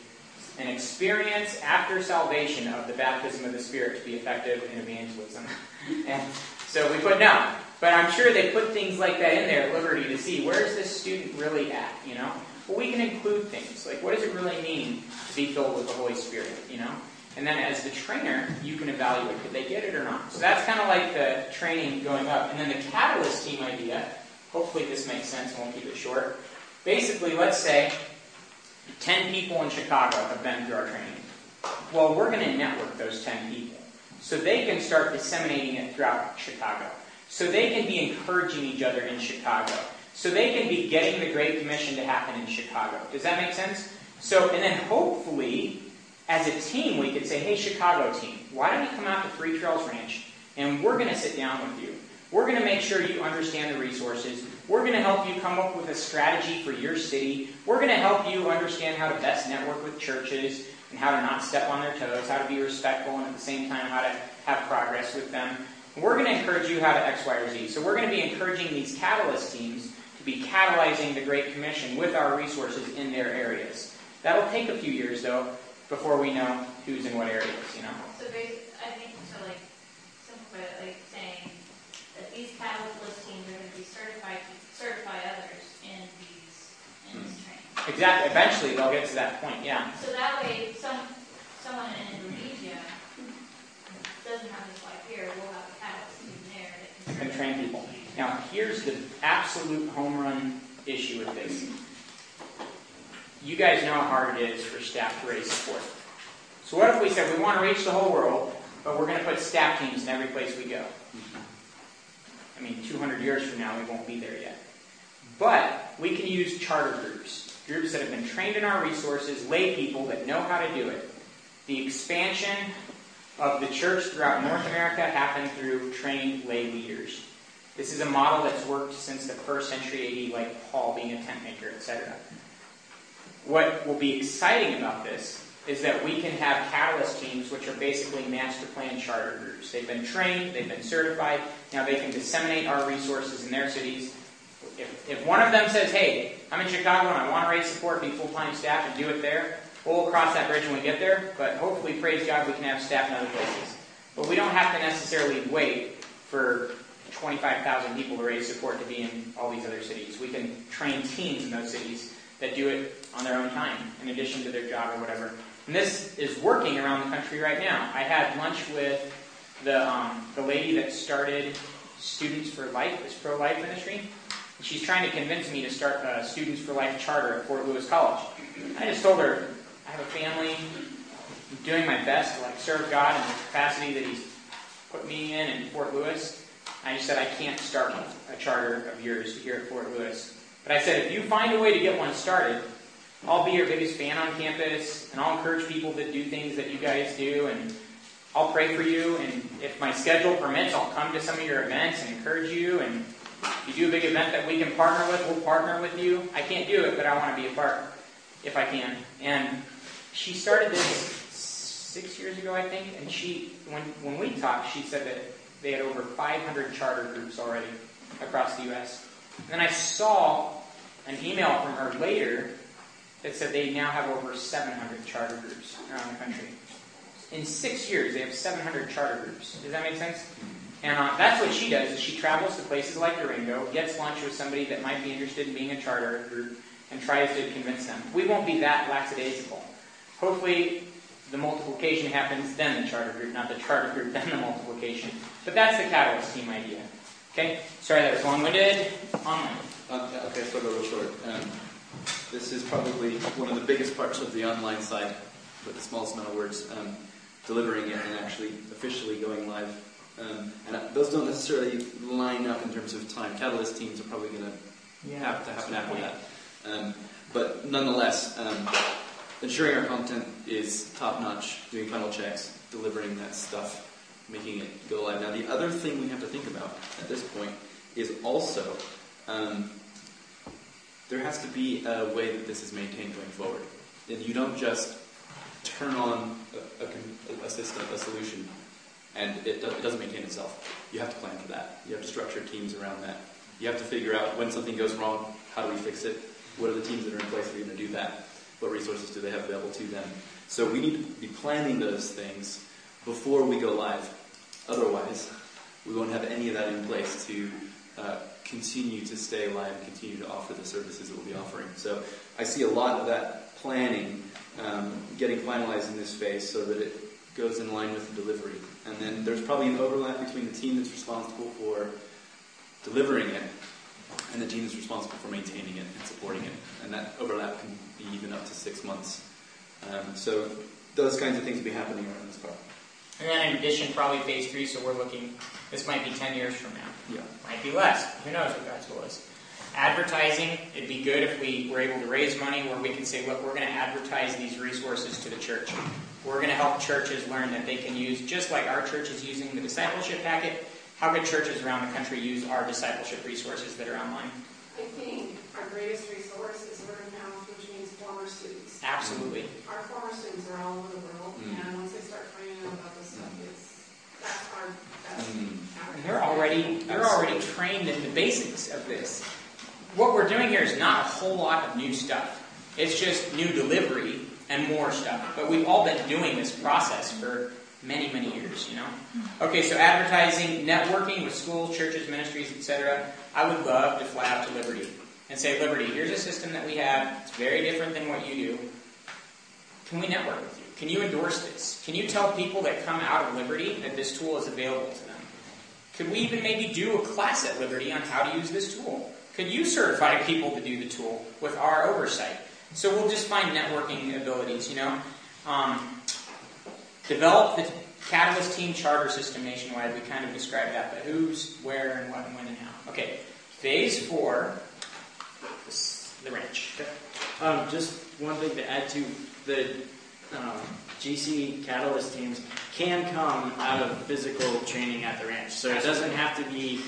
an experience after salvation of the baptism of the Spirit to be effective in evangelism? and so we put no. But I'm sure they put things like that in there at Liberty to see where is this student really at, you know? Well, we can include things like what does it really mean to be filled with the Holy Spirit, you know? And then as the trainer, you can evaluate did they get it or not. So that's kind of like the training going up. And then the catalyst team idea, hopefully this makes sense, and we'll keep it short. Basically, let's say 10 people in Chicago have been through our training. Well, we're going to network those 10 people so they can start disseminating it throughout Chicago. So they can be encouraging each other in Chicago. So they can be getting the Great Commission to happen in Chicago. Does that make sense? So, and then hopefully, as a team, we could say, hey, Chicago team, why don't you come out to Three Trails Ranch and we're going to sit down with you. We're going to make sure you understand the resources. We're going to help you come up with a strategy for your city. We're going to help you understand how to best network with churches and how to not step on their toes, how to be respectful, and at the same time, how to have progress with them. We're going to encourage you how to X, Y, or Z. So we're going to be encouraging these catalyst teams to be catalyzing the Great Commission with our resources in their areas. That'll take a few years, though, before we know who's in what areas, you know. So basically, I think, so like, simplify it, like saying that these catalyst teams are gonna be certified, to certify others in these, in this training. Exactly. Eventually, they'll get to that point, yeah. So that way, some, someone in Indonesia doesn't have this life here, We'll have a catalyst team there that can. and train people. Now, here's the absolute home run issue with this. You guys know how hard it is for staff to raise support. So what if we said we want to reach the whole world, but we're going to put staff teams in every place we go? I mean, 200 years from now, we won't be there yet. But we can use charter groups, groups that have been trained in our resources, lay people that know how to do it. The expansion of the church throughout North America happened through trained lay leaders. This is a model that's worked since the first century AD, like Paul being a tent maker, etc. What will be exciting about this is that we can have catalyst teams, which are basically master plan charter groups. They've been trained, they've been certified, now they can disseminate our resources in their cities. If, if one of them says, hey, I'm in Chicago and I want to raise support, be full time staff, and do it there, we'll cross that bridge when we get there, but hopefully, praise God, we can have staff in other places. But we don't have to necessarily wait for 25,000 people to raise support to be in all these other cities. We can train teams in those cities that do it on their own time, in addition to their job or whatever. And this is working around the country right now. I had lunch with the, um, the lady that started Students for Life, this pro life ministry. She's trying to convince me to start a Students for Life charter at Fort Lewis College. I just told her, I have a family, I'm doing my best to like serve God in the capacity that He's put me in in Fort Lewis. I just said I can't start a charter of yours here at Fort Lewis. But I said if you find a way to get one started, I'll be your biggest fan on campus, and I'll encourage people to do things that you guys do, and I'll pray for you. And if my schedule permits, I'll come to some of your events and encourage you. And if you do a big event that we can partner with, we'll partner with you. I can't do it, but I want to be a part if I can. And she started this six years ago, I think. And she, when when we talked, she said that they had over 500 charter groups already across the U.S. And then I saw an email from her later that said they now have over 700 charter groups around the country. In six years, they have 700 charter groups. Does that make sense? And uh, that's what she does. Is she travels to places like Durango, gets lunch with somebody that might be interested in being a charter group, and tries to convince them. We won't be that lackadaisical. Hopefully, the multiplication happens, then the charter group, not the charter group, then the multiplication. But that's the catalyst team idea. Okay? Sorry that was long-winded. Online. Um, okay, so go real short. Um, this is probably one of the biggest parts of the online side, with the smallest amount of words, um, delivering it and actually officially going live. Um, and those don't necessarily line up in terms of time. Catalyst teams are probably going to have to happen after that. Um, but nonetheless, um, ensuring our content is top notch, doing final checks, delivering that stuff, making it go live. Now, the other thing we have to think about at this point is also um, there has to be a way that this is maintained going forward. And you don't just turn on a, a, a system, a solution, and it, do, it doesn't maintain itself. You have to plan for that. You have to structure teams around that. You have to figure out when something goes wrong, how do we fix it? What are the teams that are in place that are going to do that? What resources do they have available to them? So we need to be planning those things before we go live. Otherwise, we won't have any of that in place to uh, continue to stay alive and continue to offer the services that we'll be offering. So I see a lot of that planning um, getting finalized in this phase so that it goes in line with the delivery. And then there's probably an overlap between the team that's responsible for delivering it and the team that's responsible for maintaining it and supporting it. And that overlap can be even up to six months. Um, so those kinds of things will be happening around this part. And then in addition, probably phase three, so we're looking, this might be 10 years from now. Yeah. Might be less. Who knows what God's will is. Advertising, it'd be good if we were able to raise money where we can say, look, we're going to advertise these resources to the church. We're going to help churches learn that they can use, just like our church is using the discipleship packet, how could churches around the country use our discipleship resources that are online? I think our greatest resource is word of mouth, which means former students. Absolutely. Our former students are all over the world, Mm. and once they start finding out about this stuff, it's, that's our best. And they're already they're already trained in the basics of this. What we're doing here is not a whole lot of new stuff. It's just new delivery and more stuff. But we've all been doing this process for many, many years, you know? Okay, so advertising, networking with schools, churches, ministries, etc. I would love to fly out to Liberty and say, Liberty, here's a system that we have. It's very different than what you do. Can we network with you? Can you endorse this? Can you tell people that come out of Liberty that this tool is available to them? Could we even maybe do a class at Liberty on how to use this tool? Could you certify people to do the tool with our oversight? So we'll just find networking abilities, you know. Um, develop the Catalyst team charter system nationwide. We kind of described that, but who's, where, and what, and when, and how. Okay, phase four, the ranch. Um, just one thing to add to the GC Catalyst teams can come out of physical training at the ranch. So it doesn't have to be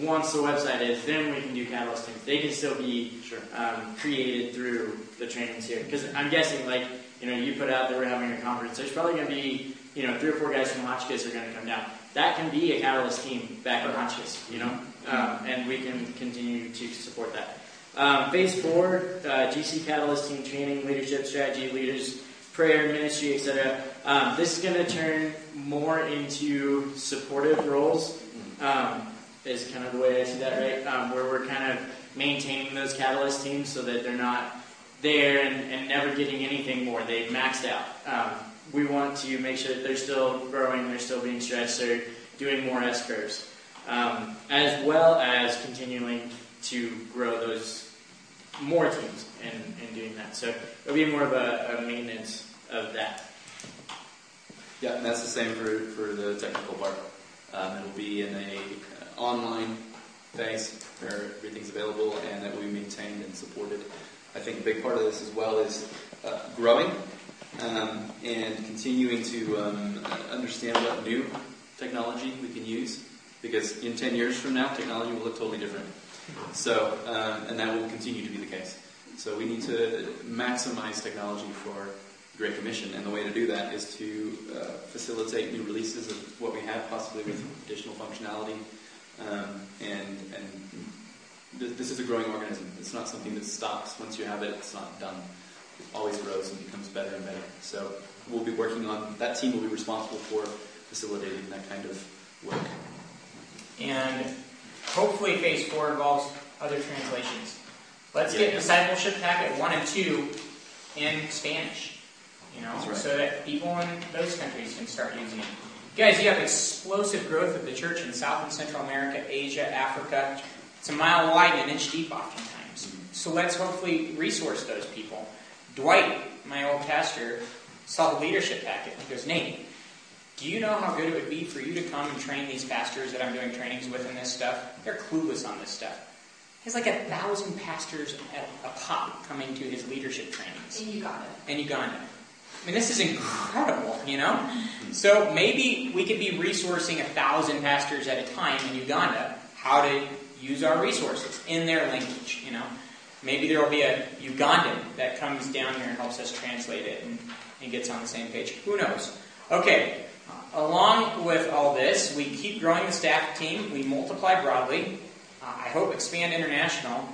once the website is, then we can do Catalyst teams. They can still be Sure. um, created through the trainings here. Because I'm guessing, like, you know, you put out that we're having a conference, there's probably going to be, you know, three or four guys from Hotchkiss are going to come down. That can be a Catalyst team back in Hotchkiss, you know, um, and we can continue to support that. Um, phase four, uh, GC Catalyst team training, leadership, strategy, leaders, prayer, ministry, etc. Um, this is going to turn more into supportive roles. Um, is kind of the way I see that, right? Um, where we're kind of maintaining those catalyst teams so that they're not there and, and never getting anything more. They've maxed out. Um, we want to make sure that they're still growing, they're still being stretched, they're doing more S curves, um, as well as continuing to grow those more teams and, and doing that. So it'll be more of a, a maintenance of that. Yeah, and that's the same for, for the technical part. Um, it'll be in a uh, online phase where everything's available and that we maintained and supported. I think a big part of this as well is uh, growing um, and continuing to um, understand what new technology we can use because in 10 years from now, technology will look totally different. So, um, and that will continue to be the case. So we need to maximize technology for Great Commission, and the way to do that is to uh, facilitate new releases of what we have, possibly with additional functionality. Um, and and th- this is a growing organism. It's not something that stops once you have it. It's not done. It always grows and becomes better and better. So we'll be working on that team. Will be responsible for facilitating that kind of work. And hopefully phase four involves other translations. Let's get discipleship packet one and two in Spanish. You know, right. so that people in those countries can start using it. Guys, you have explosive growth of the church in South and Central America, Asia, Africa. It's a mile wide and an inch deep oftentimes. So let's hopefully resource those people. Dwight, my old pastor, saw the leadership packet. He goes, Nate, do you know how good it would be for you to come and train these pastors that I'm doing trainings with in this stuff? They're clueless on this stuff. He has like a thousand pastors at a pop coming to his leadership trainings In Uganda. in Uganda. I mean, this is incredible, you know? So maybe we could be resourcing a thousand pastors at a time in Uganda how to use our resources in their language, you know? Maybe there will be a Ugandan that comes down here and helps us translate it and, and gets on the same page. Who knows? Okay, along with all this, we keep growing the staff team, we multiply broadly, uh, I hope expand international,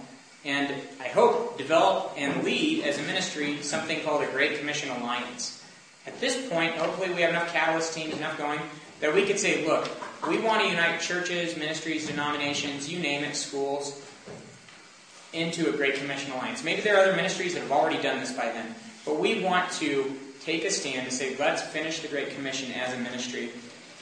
and I hope develop and lead as a ministry something called a Great Commission Alliance. At this point, hopefully, we have enough catalyst teams, enough going, that we could say, look, we want to unite churches, ministries, denominations, you name it, schools, into a Great Commission Alliance. Maybe there are other ministries that have already done this by then, but we want to take a stand and say, let's finish the Great Commission as a ministry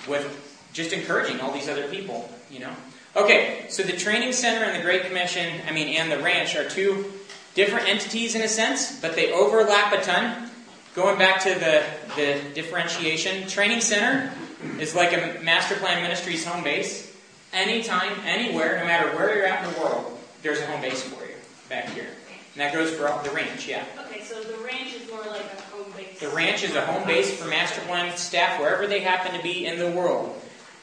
with just encouraging all these other people, you know? Okay, so the training center and the Great Commission, I mean, and the ranch are two different entities in a sense, but they overlap a ton. Going back to the, the differentiation, training center is like a master plan ministry's home base. Anytime, anywhere, no matter where you're at in the world, there's a home base for you back here. And that goes for all, the ranch, yeah. Okay, so the ranch is more like a home base. The ranch is a home base for master plan staff wherever they happen to be in the world.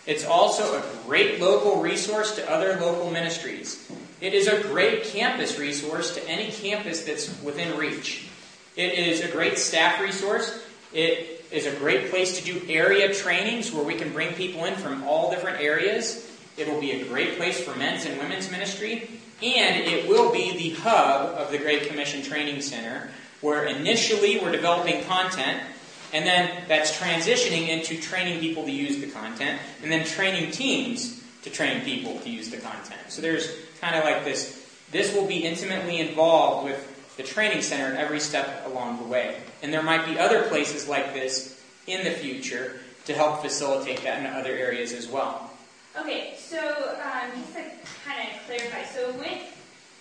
It's also a great local resource to other local ministries. It is a great campus resource to any campus that's within reach. It is a great staff resource. It is a great place to do area trainings where we can bring people in from all different areas. It will be a great place for men's and women's ministry. And it will be the hub of the Great Commission Training Center, where initially we're developing content, and then that's transitioning into training people to use the content, and then training teams to train people to use the content. So there's kind of like this this will be intimately involved with the training center every step along the way. And there might be other places like this in the future to help facilitate that in other areas as well. Okay, so um, just to kind of clarify, so with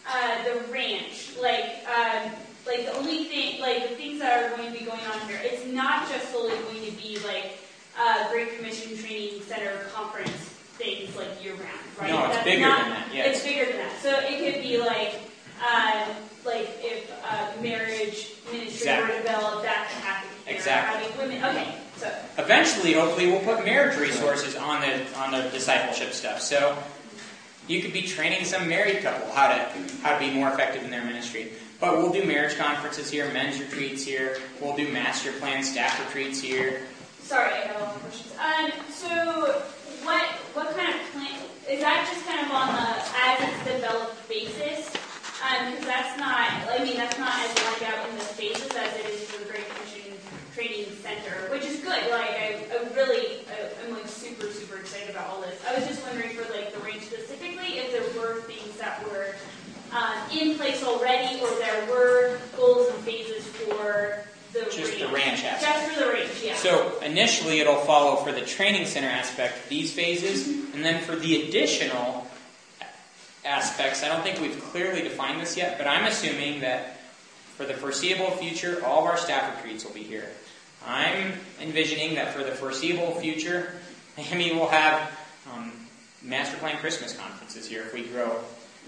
uh, the ranch, like um, like the only thing, like the things that are going to be going on here, it's not just solely going to be like uh, Great Commission Training Center conference things like year round, right? No, it's That's bigger not- than that. Yeah, It's bigger than that. So it could be like, uh, like if uh, marriage ministry were Exactly. developed, that could happen here. Exactly. Women, okay, so Eventually, hopefully, we'll put marriage resources on the on the discipleship stuff. So you could be training some married couple how to how to be more effective in their ministry. But we'll do marriage conferences here, men's retreats here. We'll do master plan staff retreats here. sorry, I have a lot of questions. Um, so what what kind of plan is that? Just kind of on the as it's developed basis? Because that's not, I mean, that's not as laid out in the phases as it is for the Great Commission Training Center, which is good. Like, I, I really, I'm like super, super excited about all this. I was just wondering for like the range specifically, if there were things that were um, in place already, or there were goals and phases for the Just the ranch aspect. Just for the range, yeah. So initially, it'll follow for the training center aspect these phases, and then for the additional aspects, I don't think we've clearly defined this yet, but I'm assuming that for the foreseeable future, all of our staff retreats will be here. I'm envisioning that for the foreseeable future, maybe we'll have um, master plan Christmas conferences here if we grow.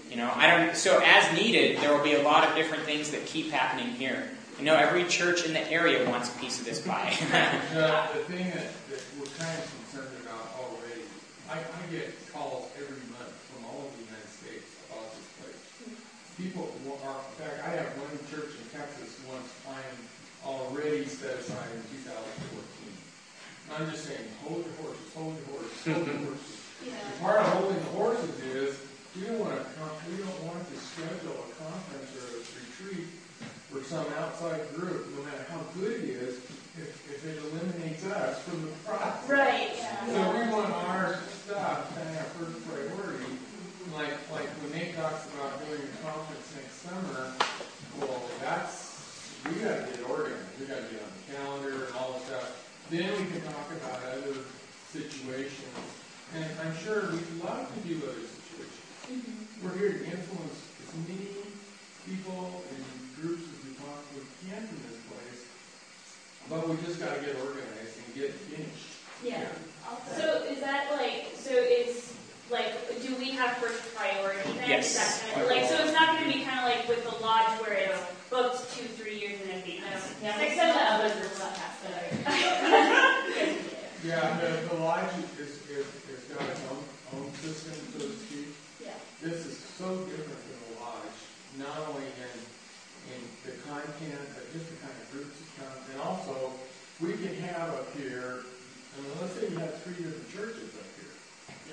You know, I don't. So as needed, there will be a lot of different things that keep happening here. You know every church in the area wants a piece of this pie. The, the thing that, that we're kind of concerned about already, I, I get calls every month from all over the United States about this place. People are, in fact, I have one church in Texas wants time already set aside in two thousand fourteen. I'm just saying, hold your horses, hold your horses, hold your horses. Yeah. And part of holding the horses is, we don't want to, we don't want to schedule a conference or a retreat for some outside group, no matter how good it is, if, if it eliminates us from the process. Right. So we want our stuff to have first priority, like, like when Nate talks about doing a conference next summer, well, that's, we gotta get organized, we gotta get on the calendar and all this stuff. Then we can talk about other situations, and I'm sure we'd love to do other. We're here to influence as many people and groups as we possibly can from this place, but we just gotta get organized and get finished. Yeah. So is that like, so is, like, do we have first priority then? Yes. Is that kind of, like, so it's not gonna be kind of like with the lodge where it's booked two, three years in advance? Yeah, Like like some some of of the the others others will not pass that. Yeah, the, the lodge is, is, is got its own, own system, so to. Yeah this is so different than the lodge, not only in, in the content, but just the kind of groups that come. And also, we can have up here, I mean, let's say you have three different churches up here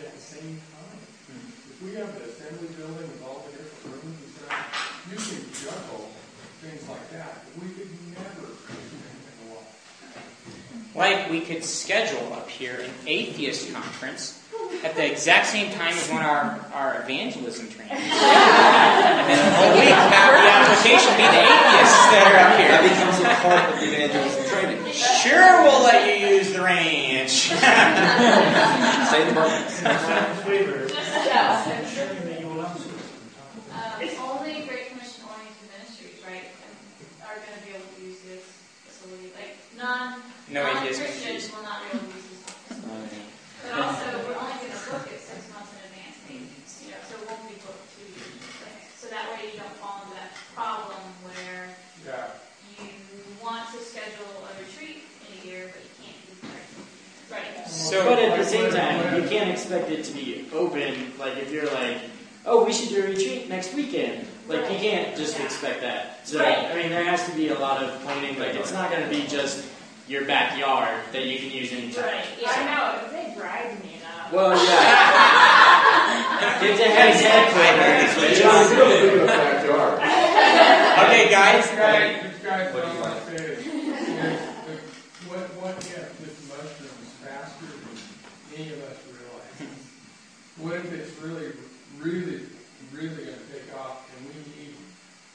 at the same time. Mm-hmm. If we have an assembly building with all the different rooms and stuff, you can juggle things like that. We could never Like we could schedule up here an atheist conference at the exact same time as one of our, our evangelism training. and then the whole week have the application be the atheists that are up That becomes a part of the evangelism training. Sure, we'll let you use the ranch. Stay in the apartments. Um, only Great Commission oriented ministries, right, are gonna be able to use this facility, like, non, No atheist non-Christians ministries. will not be able to use this facility. But also, we're only gonna book it six months in advance, maybe, you know, so it won't be booked two years. So that way you don't fall into that problem where Yeah. you want to schedule a retreat in a year, but you can't do it. Right. So- but at the same time, you can't expect it to be open. Like if you're like, oh, we should do a retreat next weekend. Like you can't just expect that. So Right. I mean, there has to be a lot of planning. Like it's not going to be just your backyard that you can use anytime. Right, I know, if they drive me enough. Well, yeah. Get to his headquarters. It's John. backyard. okay, guys. Guys, this What do you gonna say is, is, what, what if this mushrooms faster than any of us realize? What if it's really, really, really gonna take off and we need,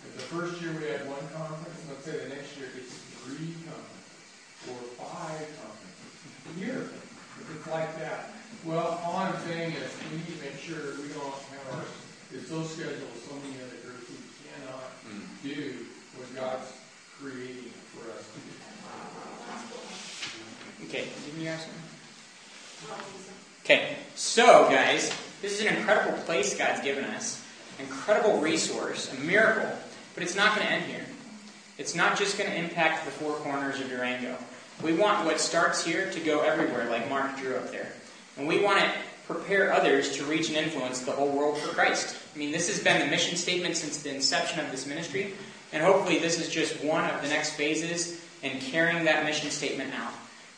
if the first year we had one conference, let's say the next year it's three conferences, or five conferences, a year, if it's like that. Well, all I'm saying is, we need to make sure we don't have our, it's so scheduled, so many other groups, we cannot hmm. do what God's creating for us to do. Okay, didn't you have something? Okay, so guys, this is an incredible place God's given us, incredible resource, a miracle, but it's not going to end here. It's not just going to impact the four corners of Durango. We want what starts here to go everywhere, like Mark drew up there. And we want to prepare others to reach and influence the whole world for Christ. I mean, this has been the mission statement since the inception of this ministry, and hopefully this is just one of the next phases in carrying that mission statement out.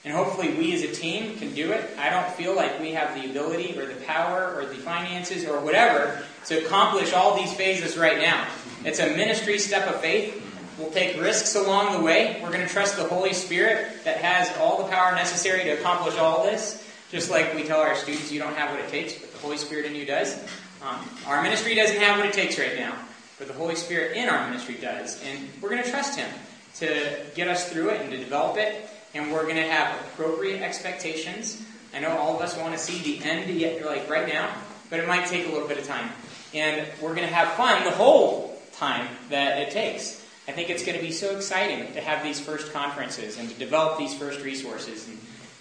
And hopefully we as a team can do it. I don't feel like we have the ability or the power or the finances or whatever to accomplish all these phases right now. It's a ministry step of faith. We'll take risks along the way. We're going to trust the Holy Spirit that has all the power necessary to accomplish all this. Just like we tell our students, you don't have what it takes, but the Holy Spirit in you does. Um, our ministry doesn't have what it takes right now, but the Holy Spirit in our ministry does. And we're going to trust Him to get us through it and to develop it. And we're going to have appropriate expectations. I know all of us want to see the end yet, like right now, but it might take a little bit of time. And we're going to have fun the whole time that it takes. I think it's going to be so exciting to have these first conferences and to develop these first resources and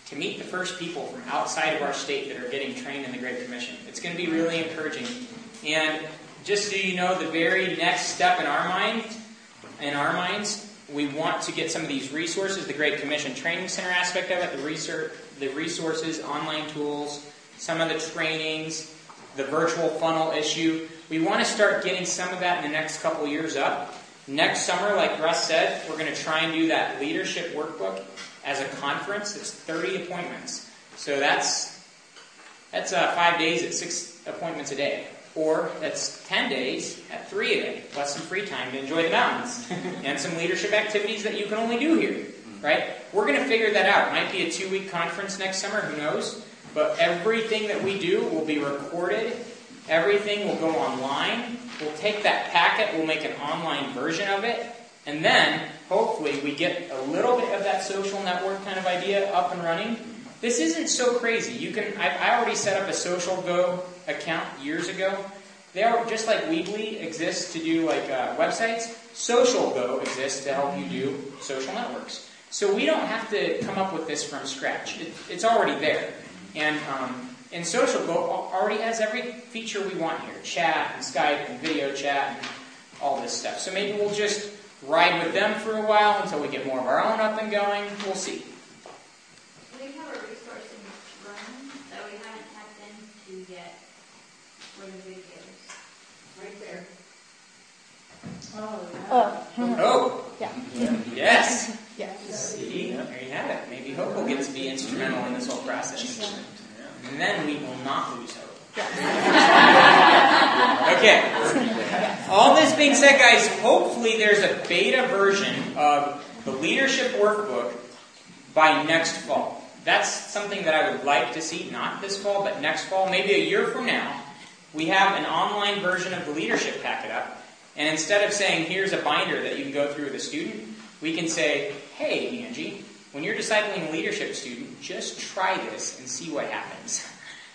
to meet the first people from outside of our state that are getting trained in the Great Commission. It's going to be really encouraging. And just so you know, the very next step in our mind, in our minds, we want to get some of these resources, the Great Commission Training Center aspect of it, the research, the resources, online tools, some of the trainings, the virtual funnel issue. We want to start getting some of that in the next couple years up. Next summer, like Russ said, we're going to try and do that leadership workbook as a conference. It's 30 appointments. So that's that's uh, five days at six appointments a day. Or that's 10 days at three a day, plus some free time to enjoy the mountains and some leadership activities that you can only do here, right? We're going to figure that out. It might be a two week conference next summer, who knows? But everything that we do will be recorded, everything will go online. We'll take that packet, we'll make an online version of it, and then hopefully we get a little bit of that social network kind of idea up and running. This isn't so crazy. You can I, I already set up a Social Go account years ago. They are just like Weebly exists to do like uh, websites. Social Go exists to help you do social networks. So we don't have to come up with this from scratch. It, it's already there, and um, and Social Go already has every feature we want here: chat and Skype and video chat and all this stuff. So maybe we'll just ride with them for a while until we get more of our own up and going. We'll see. We have a resource in Room that we haven't tapped into yet for the. Right there. Oh, oh. oh, yeah, yes. yes. See, there you have it. Maybe Hope will get to be instrumental in this whole process. And then we will not lose hope. Okay. All this being said, guys, hopefully there's a beta version of the leadership workbook by next fall. That's something that I would like to see, not this fall, but next fall, maybe a year from now. We have an online version of the leadership packet up, and instead of saying, here's a binder that you can go through with a student, we can say, hey, Angie, when you're discipling a leadership student, just try this and see what happens.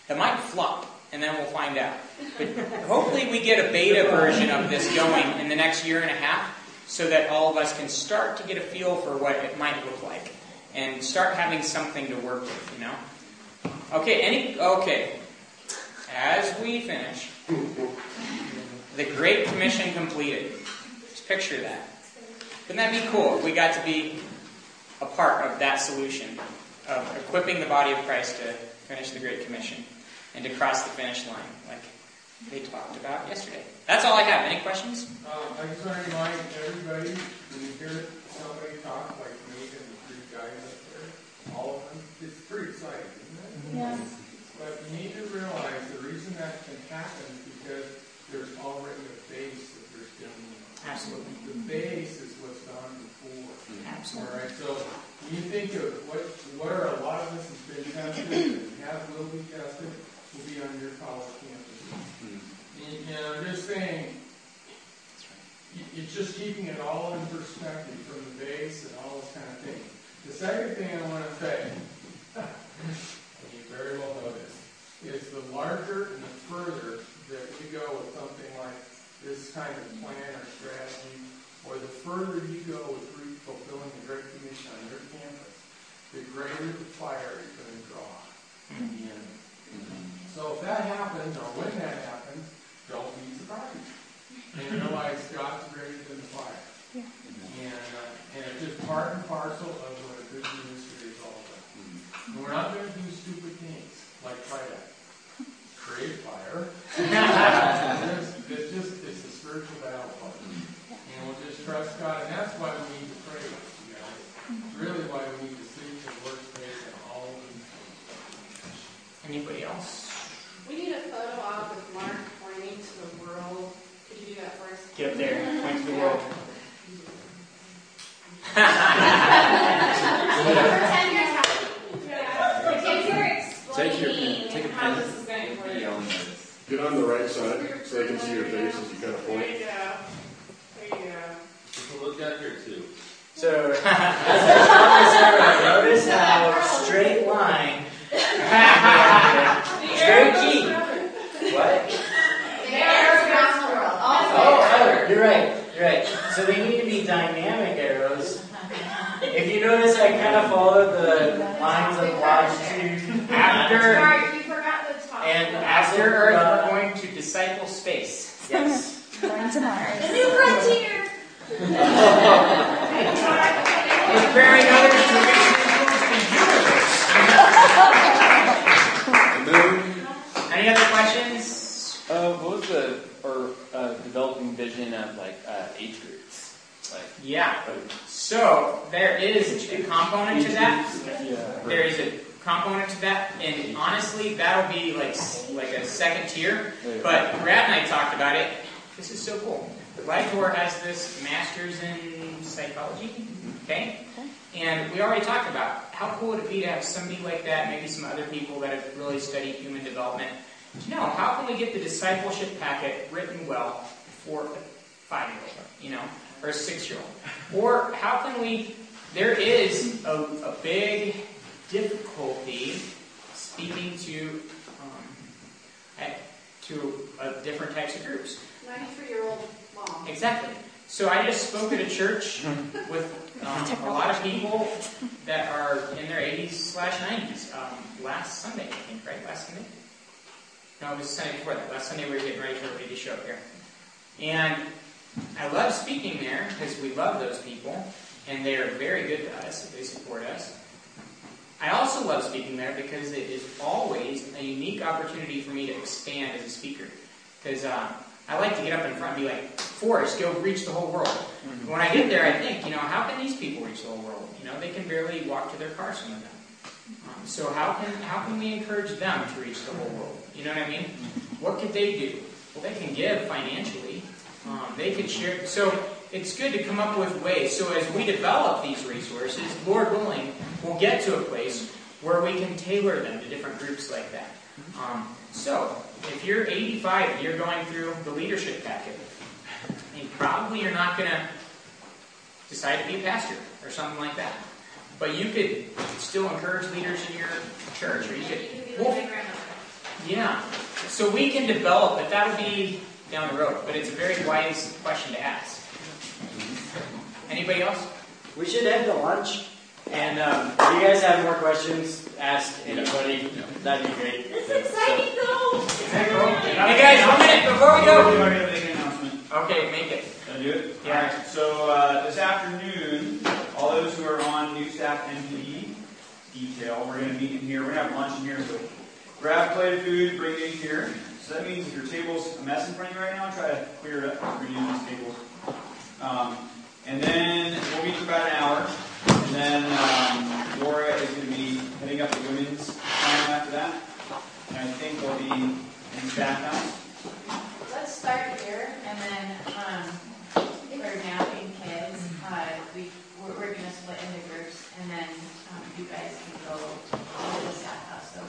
It might flop, and then we'll find out. But hopefully we get a beta version of this going in the next year and a half so that all of us can start to get a feel for what it might look like and start having something to work with, you know? Okay, any okay. As we finish, the Great Commission completed. Just picture that. Wouldn't that be cool if we got to be a part of that solution of equipping the body of Christ to finish the Great Commission? and to cross the finish line, like they talked about yesterday. That's all I have. Any questions? Um, I just want to remind everybody, when you hear somebody talk like me and the three guys up there, all of them, it's pretty exciting, isn't it? Yeah. But you need to realize the reason that can happen is because there's already a base that they're standing on. Absolutely. The base is what's gone before. Absolutely. All right, so you think of what, where a lot of this has been tested and has will be tested, will be on your college campus. And, you know, I'm just saying, it's just keeping it all in perspective from the base and all this kind of thing. The second thing I want to say, and you very well know this, is the larger and the further that we go with something like this kind of plan or strategy, or the further you go with fulfilling the Great Commission on your campus, the greater the fire is going to draw from the enemy. So if that happens, or when that happens, don't be surprised. And realize God's greater than the fire. Yeah. And, uh, and it's just part and parcel of what a good ministry is all about. And we're not going to do stupid like try to create fire. it's, it's just it's a spiritual battle part. And we'll just trust God, and that's why we need to pray, you guys. It's mm-hmm. really why we need to seek the Lord's face in all of these things. Anybody else? We need a photo op with Mark pointing to the world. Could you do that for us? Get up there. Point to the world. Pretend you're talking. Pretend you're Take your explaining pen. Take a How this is going to work. Be on this. Get on the right side so they can see your face as you kind of point. There you go. There you go. You can look down here too. So, as I promised everyone, notice how straight line. straight key. What? There's around the world. Oh, oh, you're right. You're right. So they need to be dynamic arrows. If you notice, I kind of followed the lines of longitude. After Sorry, you forgot the top. And after Earth, forgot- we're going to disciple space. Yes. Going to Mars. The new frontier. Preparing others to reach the moon. Any other questions? Uh, what was the or uh, developing vision of like uh, age groups? Like, Yeah. So there is a component to that. yeah. There is a component to that, and honestly, that'll be like like a second tier. But Brad and I talked about it. This is so cool. Lightor has this master's in psychology. Okay. And we already talked about how cool would it be to have somebody like that, maybe some other people that have really studied human development. You know, how can we get the discipleship packet written well for a five-year-old, you know, or a six-year-old? Or how can we? There is a, a big difficulty speaking to um, to uh, different types of groups. 93-year-old mom. Exactly. So I just spoke at a church with um, a lot of people that are in their 80s slash 90s um, last Sunday, I think, right? Last Sunday? No, it was Sunday before that. Last Sunday we were getting ready for everybody to show up here. And I love speaking there because we love those people and they are very good to us. They support us. I also love speaking there because it is always a unique opportunity for me to expand as a speaker. Because uh, I like to get up in front and be like, Forrest, go reach the whole world. When I get there, I think, you know, how can these people reach the whole world? You know, they can barely walk to their car, some of them. Um, so how can how can we encourage them to reach the whole world? You know what I mean? What could they do? Well, they can give financially. Um, they can share. So it's good to come up with ways. So as we develop these resources, Lord willing, we'll get to a place where we can tailor them to different groups like that. Um, so if you're 85 and you're going through the leadership packet, and probably you're not going to decide to be a pastor or something like that. But you could still encourage leaders in your church, or you could. You could be like well, yeah. So we can develop but That would be down the road, but it's a very wise question to ask. Anybody else? We should head to lunch. And um, if you guys have more questions, ask anybody. That'd be great. This is exciting though. Hey guys, one minute before we go. We're going to make an announcement. Okay, make it. Can I do it? Yeah. Alright, so uh, this afternoon, all those who are on new staff MPE detail, we're going to meet in here. We're going to have lunch in here, so grab a plate of food, bring it in here. So that means if your table's a mess in front of you right now, try to clear it up. We're going to use these tables. Um, and then we'll meet for about an hour. And then um, Laura is going to be heading up the women's time after that. And I think we'll be in the staff house. Let's start here, and then, um, for napping kids, uh, we, we're, we're gonna split into groups, and then, um, you guys can go to the staff house, so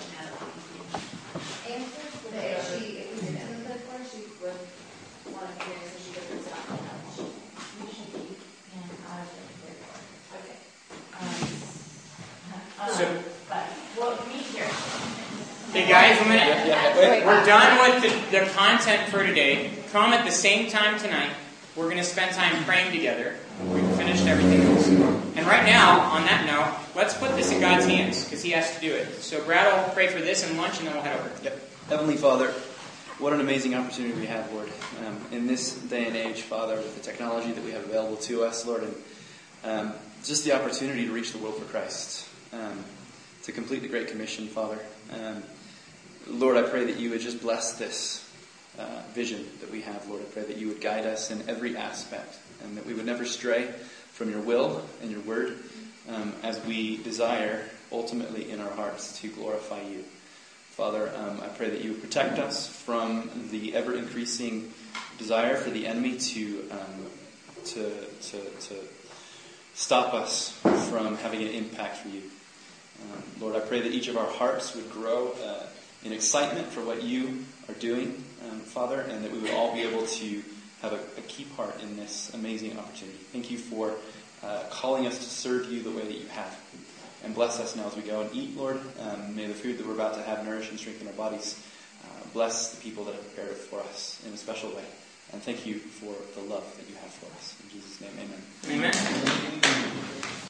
if she, if we did input for her, she would want to hear, so she could present on that. We should be in out of the third one. Okay. Um, So- um, but we'll meet here. Hey guys, one minute. Yeah, yeah, wait. We're done with the, the content for today. Come at the same time tonight. We're going to spend time praying together. We've finished everything else. And right now, on that note, let's put this in God's hands because He has to do it. So Brad will pray for this and lunch, and then we'll head over. Yep. Heavenly Father, what an amazing opportunity we have, Lord. Um, in this day and age, Father, with the technology that we have available to us, Lord, and um, just the opportunity to reach the world for Christ, um, to complete the Great Commission, Father. Lord, I pray that you would just bless this uh, vision that we have, Lord. I pray that you would guide us in every aspect and that we would never stray from your will and your word um, as we desire ultimately in our hearts to glorify you. Father, um, I pray that you would protect us from the ever increasing desire for the enemy to, um, to, to, to stop us from having an impact for you. Um, Lord, I pray that each of our hearts would grow uh, in excitement for what you are doing, um, Father, and that we would all be able to have a, a key part in this amazing opportunity. Thank you for uh, calling us to serve you the way that you have. And bless us now as we go and eat, Lord. Um, may the food that we're about to have nourish and strengthen our bodies. Uh, bless the people that have prepared it for us in a special way. And thank you for the love that you have for us. In Jesus' name, amen. Amen.